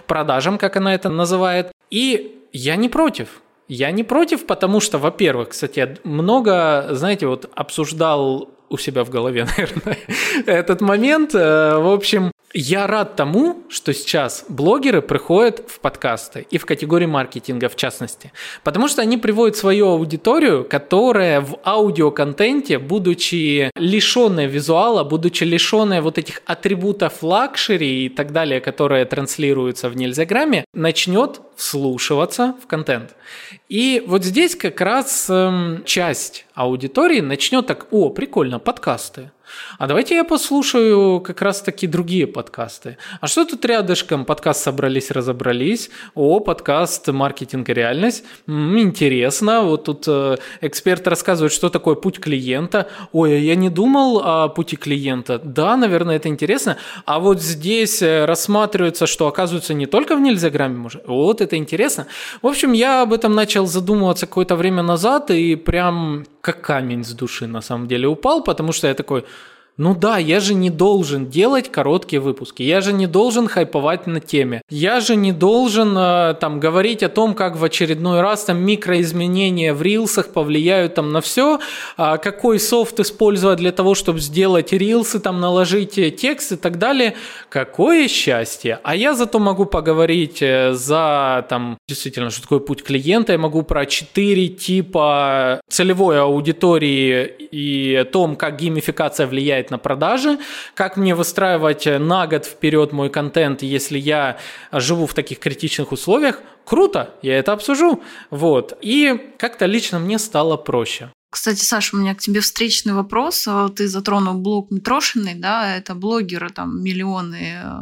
продажам, как она это называет. И я не против. Я не против, потому что, во-первых, кстати, много, знаете, вот обсуждал у себя в голове, *laughs* наверное, этот момент. Э, в общем, я рад тому, что сейчас блогеры приходят в подкасты и в категории маркетинга в частности, потому что они приводят свою аудиторию, которая в аудиоконтенте, будучи лишенная визуала, будучи лишенная вот этих атрибутов luxury и так далее, которые транслируются в нельзяграмме, начнет вслушиваться в контент. И вот здесь как раз эм, часть аудитории начнет так, о, прикольно, подкасты. А давайте я послушаю как раз-таки другие подкасты. А что тут рядышком? Подкаст «Собрались, разобрались». О, подкаст «Маркетинг и реальность». Интересно. Вот тут э, эксперт рассказывает, что такое путь клиента. Ой, а я не думал о пути клиента. Да, наверное, это интересно. А вот здесь э, рассматривается, что оказывается не только в нельзяграмме может. Вот это интересно. В общем, я об этом начал задумываться какое-то время назад и прям как камень с души на самом деле упал, потому что я такой, ну да, я же не должен делать короткие выпуски, я же не должен хайповать на теме, я же не должен э, там говорить о том, как в очередной раз там микроизменения в рилсах повлияют там на все, а какой софт использовать для того, чтобы сделать рилсы, там наложить э, текст и так далее. Какое счастье! А я зато могу поговорить э, за там действительно, что такое путь клиента, я могу про четыре типа целевой аудитории и о том, как геймификация влияет на продажи, как мне выстраивать на год вперед мой контент, если я живу в таких критичных условиях, круто, я это обсужу. Вот. И как-то лично мне стало проще. Кстати, Саша, у меня к тебе встречный вопрос. Ты затронул блог Митрошиной, да, это блогеры, там миллионы э,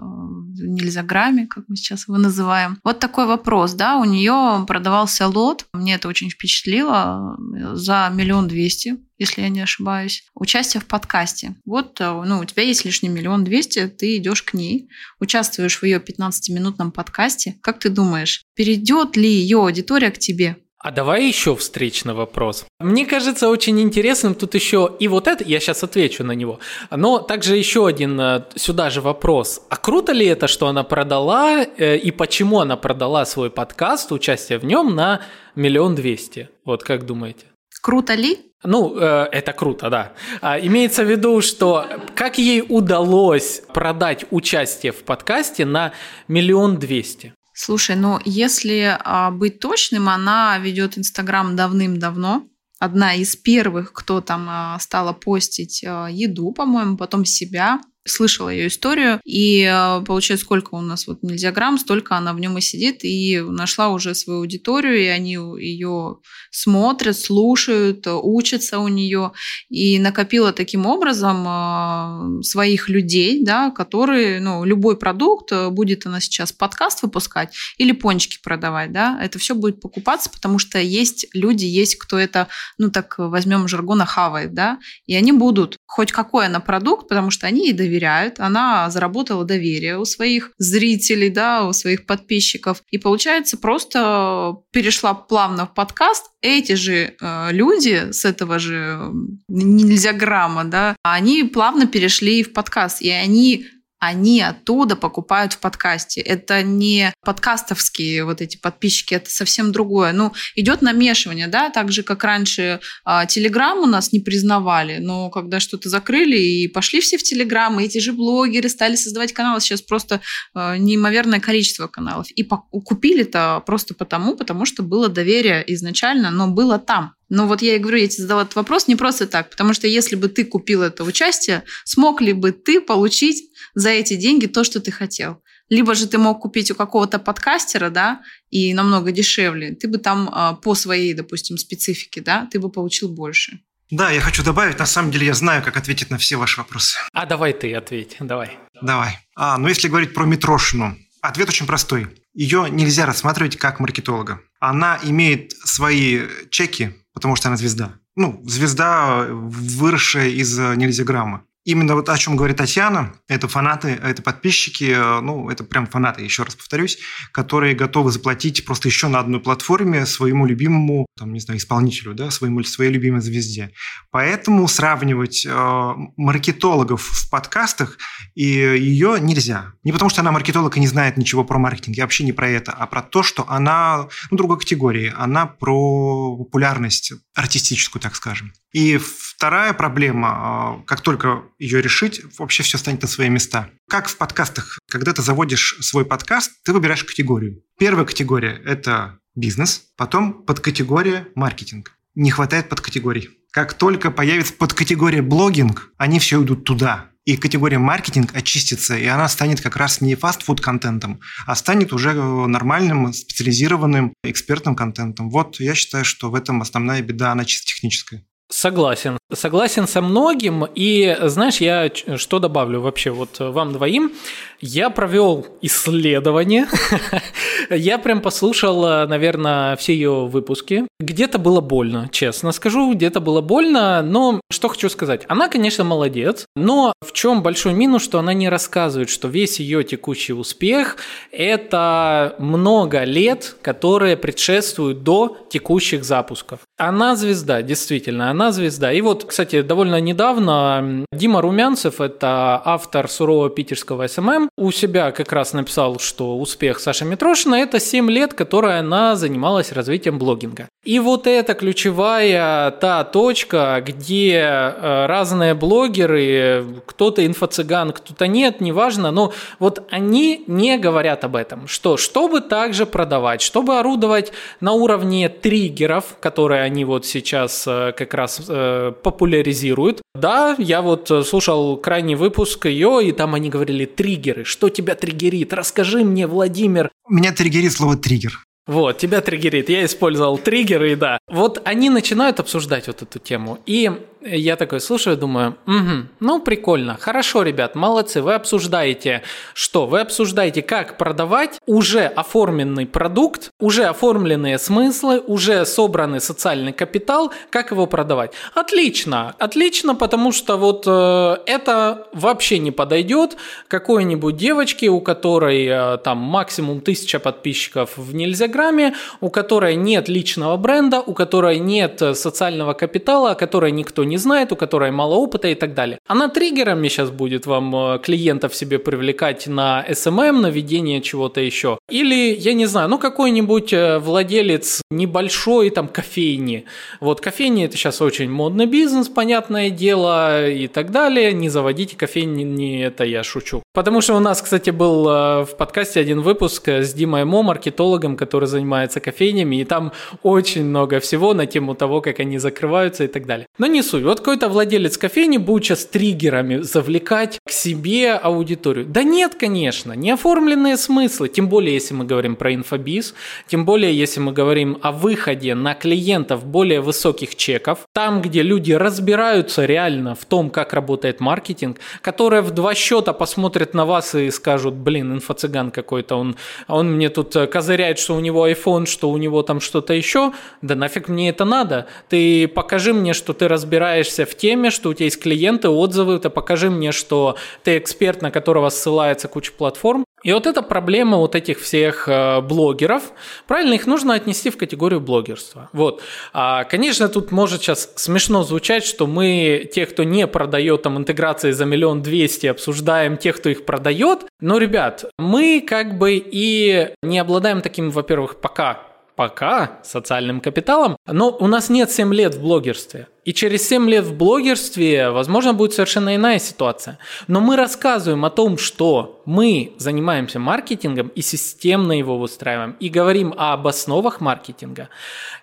нельзя грамме, как мы сейчас его называем. Вот такой вопрос, да, у нее продавался лот, мне это очень впечатлило, за миллион двести если я не ошибаюсь, участие в подкасте. Вот, э, ну, у тебя есть лишний миллион двести, ты идешь к ней, участвуешь в ее 15-минутном подкасте. Как ты думаешь, перейдет ли ее аудитория к тебе? А давай еще встречный вопрос. Мне кажется очень интересным тут еще и вот это, я сейчас отвечу на него, но также еще один э, сюда же вопрос. А круто ли это, что она продала э, и почему она продала свой подкаст, участие в нем на миллион двести? Вот как думаете? Круто ли? Ну, э, это круто, да. А, имеется в виду, что как ей удалось продать участие в подкасте на миллион двести? Слушай, ну если а, быть точным, она ведет Инстаграм давным-давно. Одна из первых, кто там а, стала постить а, еду, по-моему, потом себя слышала ее историю, и э, получается, сколько у нас вот нельзя грамм, столько она в нем и сидит, и нашла уже свою аудиторию, и они ее смотрят, слушают, учатся у нее, и накопила таким образом э, своих людей, да, которые, ну, любой продукт, э, будет она сейчас подкаст выпускать или пончики продавать, да, это все будет покупаться, потому что есть люди, есть кто это, ну, так возьмем жаргона, хавает, да, и они будут хоть какой она продукт, потому что они ей доверяют, она заработала доверие у своих зрителей, да, у своих подписчиков. И получается, просто перешла плавно в подкаст. Эти же э, люди с этого же нельзя грамма, да, они плавно перешли в подкаст, и они они оттуда покупают в подкасте. Это не подкастовские вот эти подписчики, это совсем другое. Ну, идет намешивание, да, так же, как раньше Телеграм у нас не признавали, но когда что-то закрыли и пошли все в Телеграм, и эти же блогеры стали создавать каналы, сейчас просто а, неимоверное количество каналов. И купили это просто потому, потому что было доверие изначально, но было там. Но вот я и говорю, я тебе задала этот вопрос не просто так, потому что если бы ты купил это участие, смог ли бы ты получить за эти деньги то, что ты хотел? Либо же ты мог купить у какого-то подкастера, да, и намного дешевле, ты бы там а, по своей, допустим, специфике, да, ты бы получил больше. Да, я хочу добавить, на самом деле я знаю, как ответить на все ваши вопросы. А давай ты ответь, давай. Давай. А, ну если говорить про Митрошину, ответ очень простой. Ее нельзя рассматривать как маркетолога. Она имеет свои чеки, потому что она звезда. Ну, звезда, выросшая из нельзяграмма. Именно вот о чем говорит Татьяна, это фанаты, это подписчики, ну, это прям фанаты, еще раз повторюсь, которые готовы заплатить просто еще на одной платформе своему любимому, там, не знаю, исполнителю, да, своему, своей любимой звезде. Поэтому сравнивать э, маркетологов в подкастах и ее нельзя. Не потому, что она маркетолог и не знает ничего про маркетинг, я вообще не про это, а про то, что она, ну, другой категории, она про популярность артистическую, так скажем. И вторая проблема, э, как только ее решить, вообще все станет на свои места. Как в подкастах, когда ты заводишь свой подкаст, ты выбираешь категорию. Первая категория – это бизнес, потом подкатегория маркетинг. Не хватает подкатегорий. Как только появится подкатегория блогинг, они все идут туда. И категория маркетинг очистится, и она станет как раз не фастфуд контентом, а станет уже нормальным, специализированным экспертным контентом. Вот я считаю, что в этом основная беда, она чисто техническая. Согласен. Согласен со многим. И знаешь, я что добавлю вообще вот вам двоим. Я провел исследование. *laughs* я прям послушал, наверное, все ее выпуски. Где-то было больно, честно скажу, где-то было больно, но что хочу сказать. Она, конечно, молодец, но в чем большой минус, что она не рассказывает, что весь ее текущий успех – это много лет, которые предшествуют до текущих запусков. Она звезда, действительно, она звезда. И вот, кстати, довольно недавно Дима Румянцев, это автор сурового питерского SMM, у себя как раз написал, что успех Саши Митрошиной – это 7 лет, которые она занималась развитием блогинга. И вот эта ключевая та точка, где э, разные блогеры, кто-то инфо-цыган, кто-то нет, неважно, но вот они не говорят об этом, что чтобы также продавать, чтобы орудовать на уровне триггеров, которые они вот сейчас э, как раз э, популяризируют. Да, я вот слушал крайний выпуск ее, и там они говорили триггеры, что тебя триггерит, расскажи мне, Владимир. Меня триггерит слово триггер. Вот, тебя триггерит. Я использовал триггеры, и да. Вот они начинают обсуждать вот эту тему. И я такой слушаю, думаю, угу, ну прикольно, хорошо, ребят, молодцы, вы обсуждаете что? Вы обсуждаете, как продавать уже оформленный продукт, уже оформленные смыслы, уже собранный социальный капитал, как его продавать. Отлично, отлично, потому что вот э, это вообще не подойдет какой-нибудь девочке, у которой э, там максимум тысяча подписчиков в Нельзяграме, у которой нет личного бренда, у которой нет социального капитала, о которой никто не знает, у которой мало опыта и так далее. Она триггерами сейчас будет вам э, клиентов себе привлекать на SMM, на ведение чего-то еще. Или, я не знаю, ну какой-нибудь э, владелец небольшой там кофейни. Вот кофейни это сейчас очень модный бизнес, понятное дело, и так далее. Не заводите кофейни, не это я шучу. Потому что у нас, кстати, был э, в подкасте один выпуск с Димой Мо, маркетологом, который занимается кофейнями, и там очень много всего на тему того, как они закрываются и так далее. Но не суть. Вот какой-то владелец кофейни будет сейчас триггерами завлекать к себе аудиторию. Да нет, конечно, не оформленные смыслы, тем более, если мы говорим про инфобиз, тем более, если мы говорим о выходе на клиентов более высоких чеков, там, где люди разбираются реально в том, как работает маркетинг, которые в два счета посмотрят на вас и скажут, блин, инфо-цыган какой-то, он, он мне тут козыряет, что у него iPhone, что у него там что-то еще, да нафиг мне это надо, ты покажи мне, что ты разбираешься в теме, что у тебя есть клиенты, отзывы, ты покажи мне, что ты эксперт, на которого ссылается куча платформ. И вот эта проблема вот этих всех э, блогеров, правильно, их нужно отнести в категорию блогерства. Вот. А, конечно, тут может сейчас смешно звучать, что мы, те, кто не продает там интеграции за миллион двести, обсуждаем тех, кто их продает. Но, ребят, мы как бы и не обладаем таким, во-первых, пока пока социальным капиталом, но у нас нет 7 лет в блогерстве. И через 7 лет в блогерстве, возможно, будет совершенно иная ситуация. Но мы рассказываем о том, что мы занимаемся маркетингом и системно его выстраиваем, и говорим об основах маркетинга.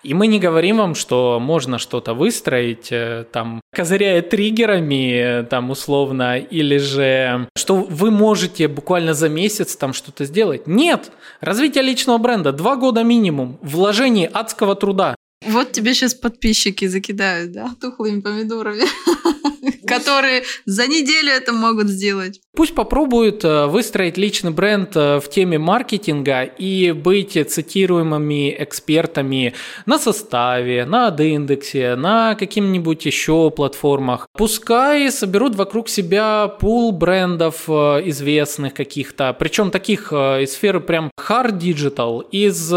И мы не говорим вам, что можно что-то выстроить, э, там, козыряя триггерами, там, условно, или же, что вы можете буквально за месяц там что-то сделать. Нет! Развитие личного бренда, два года минимум, вложение адского труда. Вот тебе сейчас подписчики закидают, да, тухлыми помидорами, *laughs* *laughs* которые за неделю это могут сделать. Пусть попробуют э, выстроить личный бренд э, в теме маркетинга и быть цитируемыми экспертами на составе, на индексе, на каким-нибудь еще платформах. Пускай соберут вокруг себя пул брендов э, известных каких-то, причем таких из сферы прям hard digital, из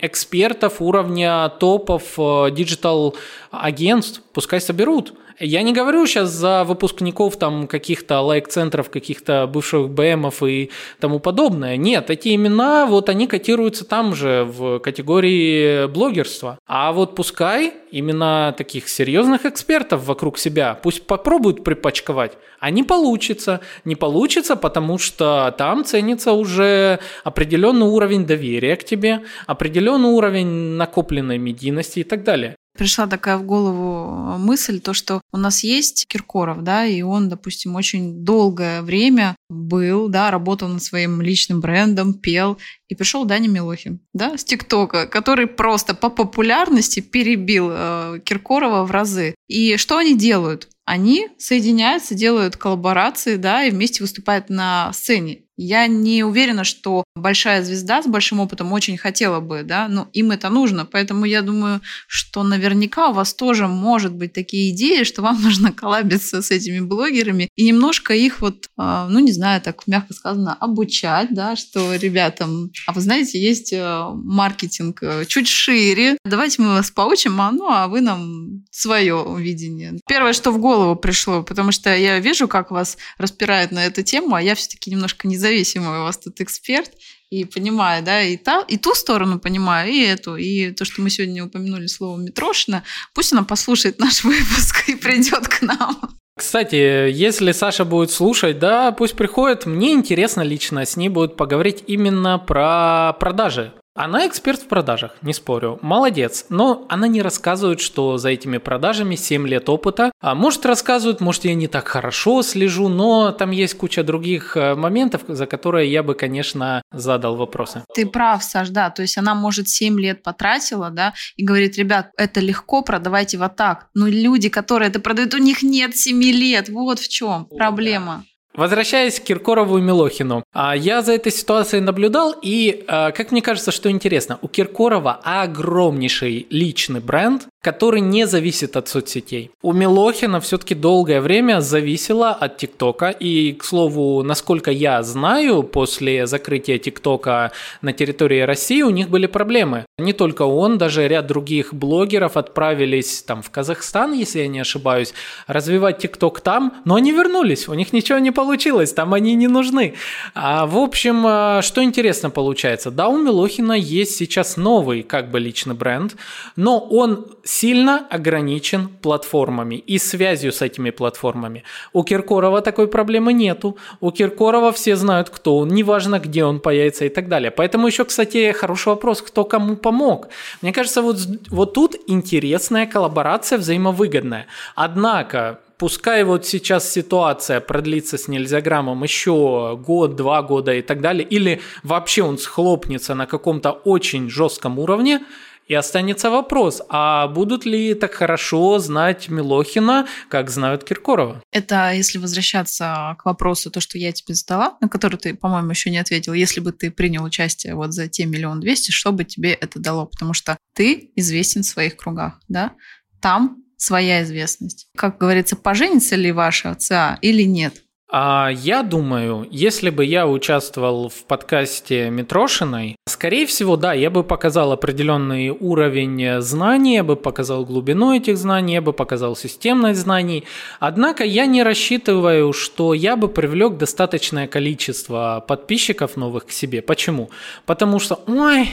экспертов уровня топов digital агентств, пускай соберут. Я не говорю сейчас за выпускников там каких-то лайк-центров, каких-то бывших БМов и тому подобное. Нет, эти имена, вот они котируются там же в категории блогерства. А вот пускай именно таких серьезных экспертов вокруг себя, пусть попробуют припачковать, а не получится. Не получится, потому что там ценится уже определенный уровень доверия к тебе, определенный уровень накопленной медийности и так далее пришла такая в голову э, мысль, то, что у нас есть Киркоров, да, и он, допустим, очень долгое время был, да, работал над своим личным брендом, пел, и пришел Даня Милохин, да, с ТикТока, который просто по популярности перебил э, Киркорова в разы. И что они делают? Они соединяются, делают коллаборации, да, и вместе выступают на сцене. Я не уверена, что большая звезда с большим опытом очень хотела бы, да, но им это нужно. Поэтому я думаю, что наверняка у вас тоже может быть такие идеи, что вам *laughs* нужно коллабиться с этими блогерами и немножко их вот, а, ну не знаю, так мягко сказано, обучать, да, что ребятам, а вы знаете, есть э, маркетинг э, чуть шире, давайте мы вас поучим, а ну а вы нам свое видение. Первое, что в голову пришло, потому что я вижу, как вас распирает на эту тему, а я все-таки немножко не независимый у вас тут эксперт, и понимаю, да, и, та, и ту сторону понимаю, и эту, и то, что мы сегодня упомянули слово Митрошина, пусть она послушает наш *laughs* выпуск и придет к нам. Кстати, если Саша будет слушать, да, пусть приходит. Мне интересно лично с ней будет поговорить именно про продажи. Она эксперт в продажах, не спорю. Молодец. Но она не рассказывает, что за этими продажами 7 лет опыта. А может рассказывает, может я не так хорошо слежу, но там есть куча других э, моментов, за которые я бы, конечно, задал вопросы. Ты прав, Саш, да. То есть она, может, 7 лет потратила, да, и говорит, ребят, это легко, продавайте вот так. Но люди, которые это продают, у них нет 7 лет. Вот в чем проблема. Возвращаясь к Киркорову и Милохину, а, я за этой ситуацией наблюдал, и, а, как мне кажется, что интересно, у Киркорова огромнейший личный бренд, который не зависит от соцсетей. У Милохина все-таки долгое время зависело от ТикТока, и, к слову, насколько я знаю, после закрытия ТикТока на территории России у них были проблемы. Не только он, даже ряд других блогеров отправились там в Казахстан, если я не ошибаюсь, развивать ТикТок там, но они вернулись, у них ничего не получилось, там они не нужны. А, в общем, а, что интересно получается, да, у Милохина есть сейчас новый как бы личный бренд, но он сильно ограничен платформами и связью с этими платформами. У Киркорова такой проблемы нету. У Киркорова все знают, кто он, неважно, где он появится и так далее. Поэтому еще, кстати, хороший вопрос, кто кому помог. Мне кажется, вот, вот тут интересная коллаборация взаимовыгодная. Однако, пускай вот сейчас ситуация продлится с нельзяграммом еще год, два года и так далее, или вообще он схлопнется на каком-то очень жестком уровне, и останется вопрос, а будут ли так хорошо знать Милохина, как знают Киркорова? Это если возвращаться к вопросу, то, что я тебе задала, на который ты, по-моему, еще не ответил. Если бы ты принял участие вот за те миллион двести, что бы тебе это дало? Потому что ты известен в своих кругах, да? Там своя известность. Как говорится, поженится ли ваша ЦА или нет? А я думаю, если бы я участвовал в подкасте Митрошиной, скорее всего, да, я бы показал определенный уровень знаний, я бы показал глубину этих знаний, я бы показал системность знаний. Однако я не рассчитываю, что я бы привлек достаточное количество подписчиков новых к себе. Почему? Потому что, ой,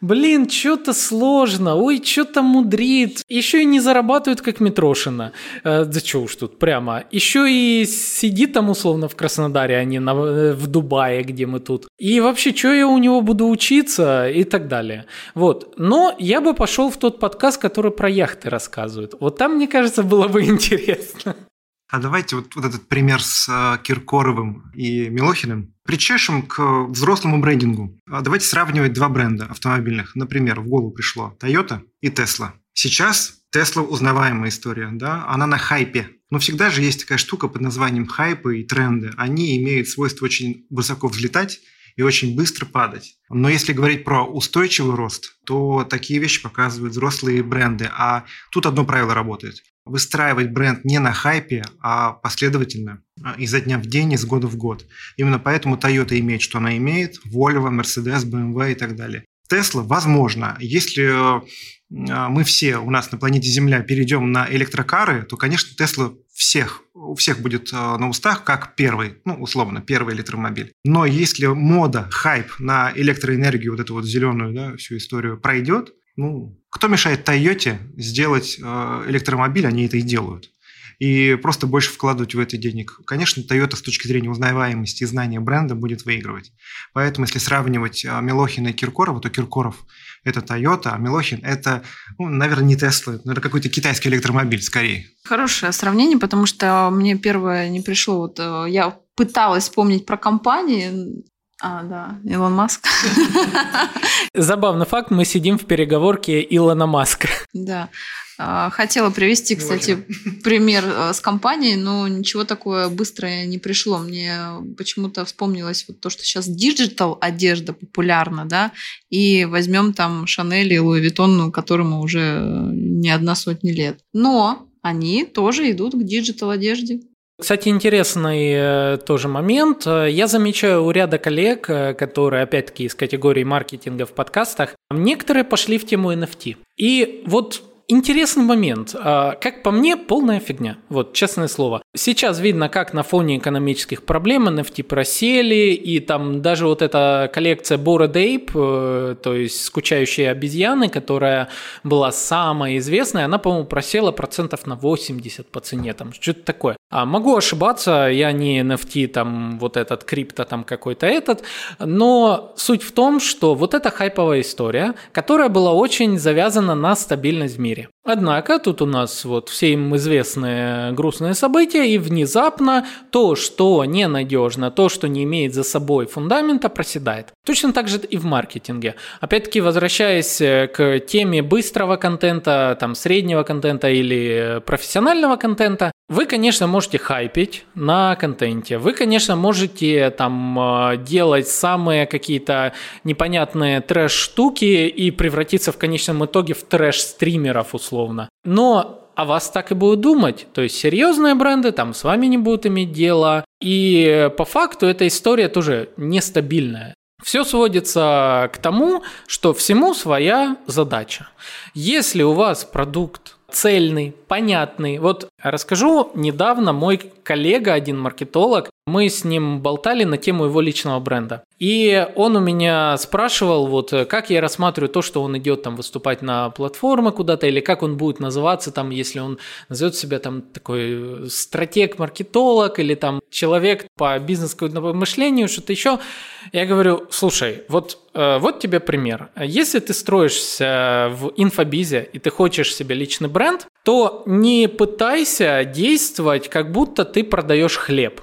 блин, что-то сложно, ой, что-то мудрит. Еще и не зарабатывает, как Митрошина. Э, да что уж тут прямо. Еще и сидит там условно в Краснодаре, а не на, э, в Дубае, где мы тут. И вообще, что я у него буду учиться и так далее. Вот. Но я бы пошел в тот подкаст, который про яхты рассказывает. Вот там, мне кажется, было бы *laughs* интересно. А давайте вот, вот этот пример с э, Киркоровым и Милохиным причешем к взрослому брендингу. А давайте сравнивать два бренда автомобильных. Например, в голову пришло Toyota и Tesla. Сейчас Tesla узнаваемая история, да, она на хайпе. Но всегда же есть такая штука под названием хайпы и тренды. Они имеют свойство очень высоко взлетать и очень быстро падать. Но если говорить про устойчивый рост, то такие вещи показывают взрослые бренды. А тут одно правило работает выстраивать бренд не на хайпе, а последовательно, а, изо дня в день, из года в год. Именно поэтому Toyota имеет, что она имеет, Volvo, Mercedes, BMW и так далее. Tesla, возможно, если а, мы все у нас на планете Земля перейдем на электрокары, то, конечно, Tesla всех, у всех будет а, на устах как первый, ну, условно, первый электромобиль. Но если мода, хайп на электроэнергию, вот эту вот зеленую, да, всю историю пройдет, ну, кто мешает Тойоте сделать э, электромобиль, они это и делают. И просто больше вкладывать в это денег. Конечно, Toyota с точки зрения узнаваемости и знания бренда будет выигрывать. Поэтому, если сравнивать э, Милохина и Киркорова, то Киркоров – это Toyota, а Милохин – это, ну, наверное, не Tesla, это какой-то китайский электромобиль скорее. Хорошее сравнение, потому что мне первое не пришло. Вот э, я пыталась вспомнить про компании, а, да, Илон Маск. *laughs* Забавный факт, мы сидим в переговорке Илона Маска. Да. А, хотела привести, кстати, *laughs* пример э, с компанией, но ничего такое быстрое не пришло. Мне почему-то вспомнилось вот то, что сейчас digital одежда популярна, да, и возьмем там Шанель и Louis Vuitton, которому уже не одна сотня лет. Но они тоже идут к digital одежде. Кстати, интересный э, тоже момент. Я замечаю у ряда коллег, э, которые, опять-таки, из категории маркетинга в подкастах, некоторые пошли в тему NFT. И вот интересный момент. А, как по мне, полная фигня. Вот, честное слово. Сейчас видно, как на фоне экономических проблем NFT просели, и там даже вот эта коллекция Bored Ape, э, то есть скучающие обезьяны, которая была самая известная, она, по-моему, просела процентов на 80 по цене, там, что-то такое. А могу ошибаться, я не NFT, там, вот этот крипто, там, какой-то этот, но суть в том, что вот эта хайповая история, которая была очень завязана на стабильность в мире. Однако тут у нас вот все им известные грустные события, и внезапно то, что ненадежно, то, что не имеет за собой фундамента, проседает. Точно так же и в маркетинге. Опять-таки, возвращаясь э, к теме быстрого контента, там, среднего контента или профессионального контента, вы, конечно, можете хайпить на контенте. Вы, конечно, можете там э, делать самые какие-то непонятные трэш-штуки и превратиться в конечном итоге в трэш-стримеров условно. Но о вас так и будут думать. То есть серьезные бренды там с вами не будут иметь дела. И по факту эта история тоже нестабильная. Все сводится к тому, что всему своя задача. Если у вас продукт цельный, понятный. Вот расскажу, недавно мой коллега, один маркетолог, мы с ним болтали на тему его личного бренда. И он у меня спрашивал, вот как я рассматриваю то, что он идет там выступать на платформы куда-то, или как он будет называться там, если он назовет себя там такой стратег-маркетолог, или там человек по бизнесу мышлению, что-то еще. Я говорю, слушай, вот, э, вот тебе пример. Если ты строишься в инфобизе, и ты хочешь себе личный бренд, то не пытайся действовать, как будто ты продаешь хлеб.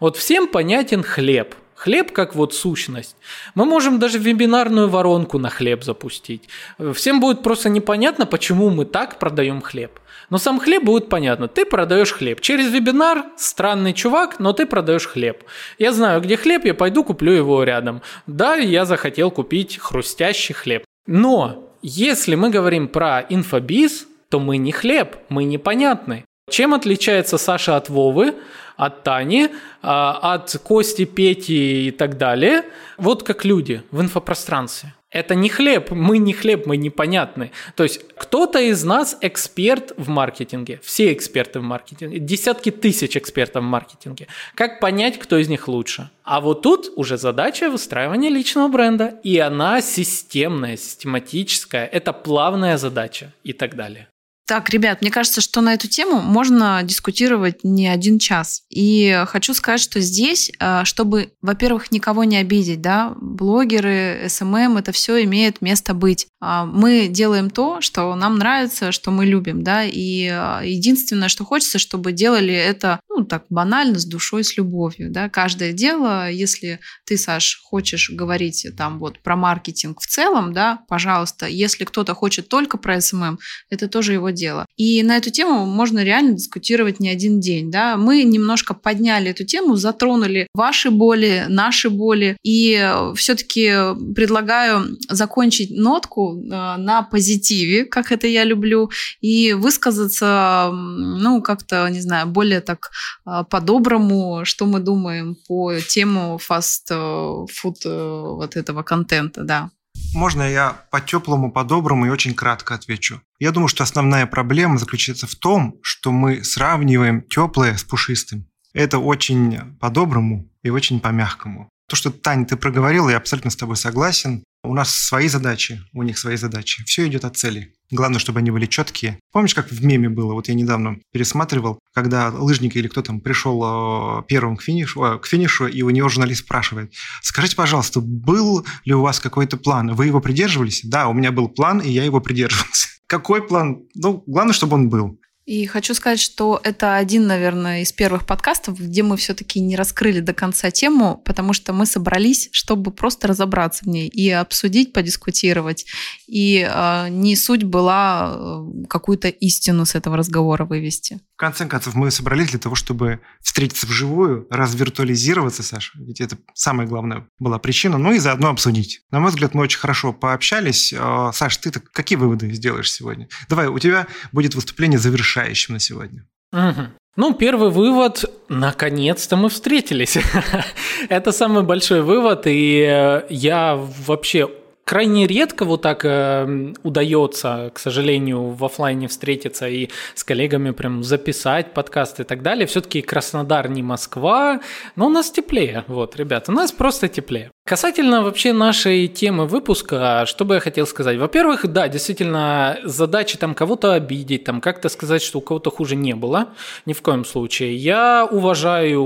Вот всем понятен хлеб. Хлеб как вот сущность. Мы можем даже вебинарную воронку на хлеб запустить. Всем будет просто непонятно, почему мы так продаем хлеб. Но сам хлеб будет понятно. Ты продаешь хлеб. Через вебинар странный чувак, но ты продаешь хлеб. Я знаю, где хлеб, я пойду куплю его рядом. Да, я захотел купить хрустящий хлеб. Но если мы говорим про инфобиз, то мы не хлеб, мы непонятны. Чем отличается Саша от Вовы? от Тани, а, от Кости, Пети и так далее. Вот как люди в инфопространстве. Это не хлеб, мы не хлеб, мы непонятны. То есть кто-то из нас эксперт в маркетинге, все эксперты в маркетинге, десятки тысяч экспертов в маркетинге. Как понять, кто из них лучше? А вот тут уже задача выстраивания личного бренда, и она системная, систематическая, это плавная задача и так далее. Так, ребят, мне кажется, что на эту тему можно дискутировать не один час. И хочу сказать, что здесь, э, чтобы, во-первых, никого не обидеть, да, блогеры, SMM, это все имеет место быть. А, мы делаем то, что нам нравится, что мы любим, да, и э, единственное, что хочется, чтобы делали это, ну, так банально, с душой, с любовью, да. Каждое дело, если ты, Саш, хочешь говорить там вот про маркетинг в целом, да, пожалуйста, если кто-то хочет только про SMM, это тоже его дело. И на эту тему можно реально дискутировать не один день. Да? Мы немножко подняли эту тему, затронули ваши боли, наши боли. И все-таки предлагаю закончить нотку э, на позитиве, как это я люблю, и высказаться, ну, как-то, не знаю, более так э, по-доброму, что мы думаем по тему фаст-фуд э, вот этого контента, да. Можно я по-теплому, по-доброму и очень кратко отвечу? Я думаю, что основная проблема заключается в том, что мы сравниваем теплое с пушистым. Это очень по-доброму и очень по-мягкому. То, что, Таня, ты проговорила, я абсолютно с тобой согласен. У нас свои задачи, у них свои задачи. Все идет от цели. Главное, чтобы они были четкие. Помнишь, как в меме было? Вот я недавно пересматривал, когда лыжник или кто там пришел э, первым к финишу, э, к финишу, и у него журналист спрашивает, скажите, пожалуйста, был ли у вас какой-то план? Вы его придерживались? Да, у меня был план, и я его придерживался. *laughs* Какой план? Ну, главное, чтобы он был. И хочу сказать, что это один, наверное, из первых подкастов, где мы все-таки не раскрыли до конца тему, потому что мы собрались, чтобы просто разобраться в ней и обсудить, подискутировать. И э, не суть была э, какую-то истину с этого разговора вывести. В конце концов, мы собрались для того, чтобы встретиться вживую, развиртуализироваться, Саша. Ведь это самая главная была причина. Ну и заодно обсудить. На мой взгляд, мы очень хорошо пообщались. А, Саш, ты какие выводы сделаешь сегодня? Давай, у тебя будет выступление завершающим на сегодня. Угу. Ну, первый вывод, наконец-то мы встретились. *laughs* Это самый большой вывод, и э, я вообще крайне редко вот так э, удается, к сожалению, в офлайне встретиться и с коллегами прям записать подкаст и так далее. Все-таки Краснодар не Москва, но у нас теплее. Вот, ребята, у нас просто теплее. Касательно вообще нашей темы выпуска, что бы я хотел сказать? Во-первых, да, действительно, задачи там кого-то обидеть, там как-то сказать, что у кого-то хуже не было, ни в коем случае. Я уважаю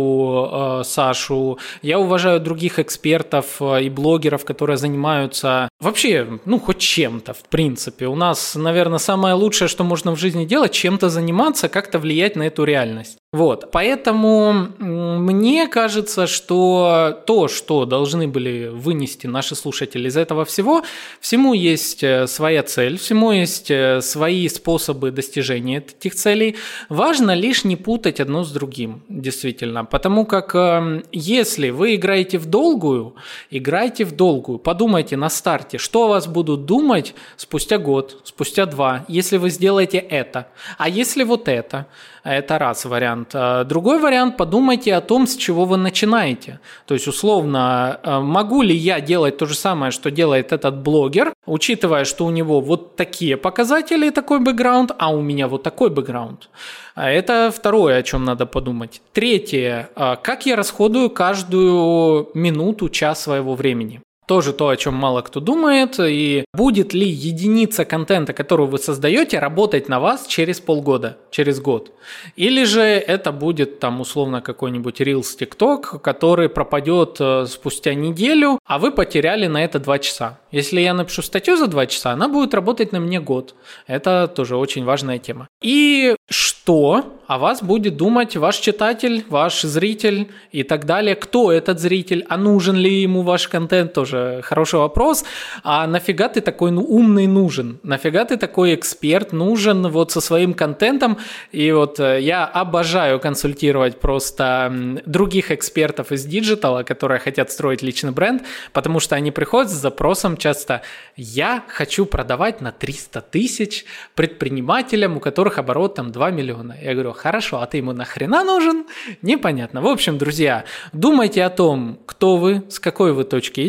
э, Сашу, я уважаю других экспертов э, и блогеров, которые занимаются вообще, ну, хоть чем-то, в принципе. У нас, наверное, самое лучшее, что можно в жизни делать, чем-то заниматься, как-то влиять на эту реальность. Вот, поэтому мне кажется, что то, что должны были вынести наши слушатели из этого всего, всему есть э, своя цель, всему есть э, свои способы достижения этих целей. Важно лишь не путать одно с другим, действительно, потому как эм, если вы играете в долгую, играйте в долгую, подумайте на старте, что о вас будут думать спустя год, спустя два, если вы сделаете это, а если вот это, это раз вариант. А другой вариант, подумайте о том, с чего вы начинаете. То есть, условно, а, могу ли я делать то же самое, что делает этот блогер, учитывая, что у него вот такие показатели, такой бэкграунд, а у меня вот такой бэкграунд. А это второе, о чем надо подумать. Третье, как я расходую каждую минуту, час своего времени тоже то, о чем мало кто думает, и будет ли единица контента, которую вы создаете, работать на вас через полгода, через год. Или же это будет там условно какой-нибудь Reels TikTok, который пропадет э, спустя неделю, а вы потеряли на это 2 часа. Если я напишу статью за 2 часа, она будет работать на мне год. Это тоже очень важная тема. И что о вас будет думать ваш читатель, ваш зритель и так далее? Кто этот зритель? А нужен ли ему ваш контент? Тоже хороший вопрос. А нафига ты такой ну, умный нужен? Нафига ты такой эксперт нужен вот со своим контентом? И вот э, я обожаю консультировать просто других экспертов из digital а, которые хотят строить личный бренд, потому что они приходят с запросом часто «я хочу продавать на 300 тысяч предпринимателям, у которых оборот там 2 миллиона». Я говорю, хорошо, а ты ему нахрена нужен? Непонятно. В общем, друзья, думайте о том, кто вы, с какой вы точки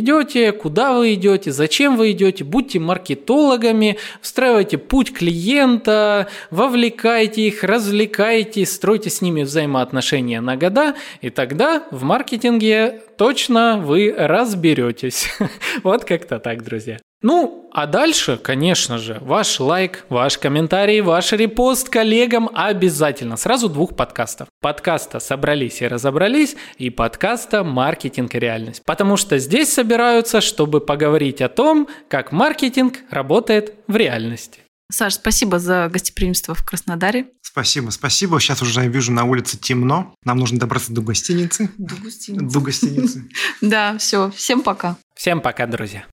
идете, куда вы идете, зачем вы идете, будьте маркетологами, встраивайте путь клиента, вовлекайте их, развлекайте, стройте с ними взаимоотношения на года, и тогда в маркетинге точно вы разберетесь. *laughs* вот как-то так, друзья. Ну, а дальше, конечно же, ваш лайк, ваш комментарий, ваш репост коллегам обязательно. Сразу двух подкастов. Подкаста «Собрались и разобрались» и подкаста «Маркетинг и реальность». Потому что здесь собираются, чтобы поговорить о том, как маркетинг работает в реальности. Саш, спасибо за гостеприимство в Краснодаре. Спасибо, спасибо. Сейчас уже я вижу на улице темно. Нам нужно добраться до гостиницы. До гостиницы. До гостиницы. *laughs* Да, все. Всем пока. Всем пока, друзья.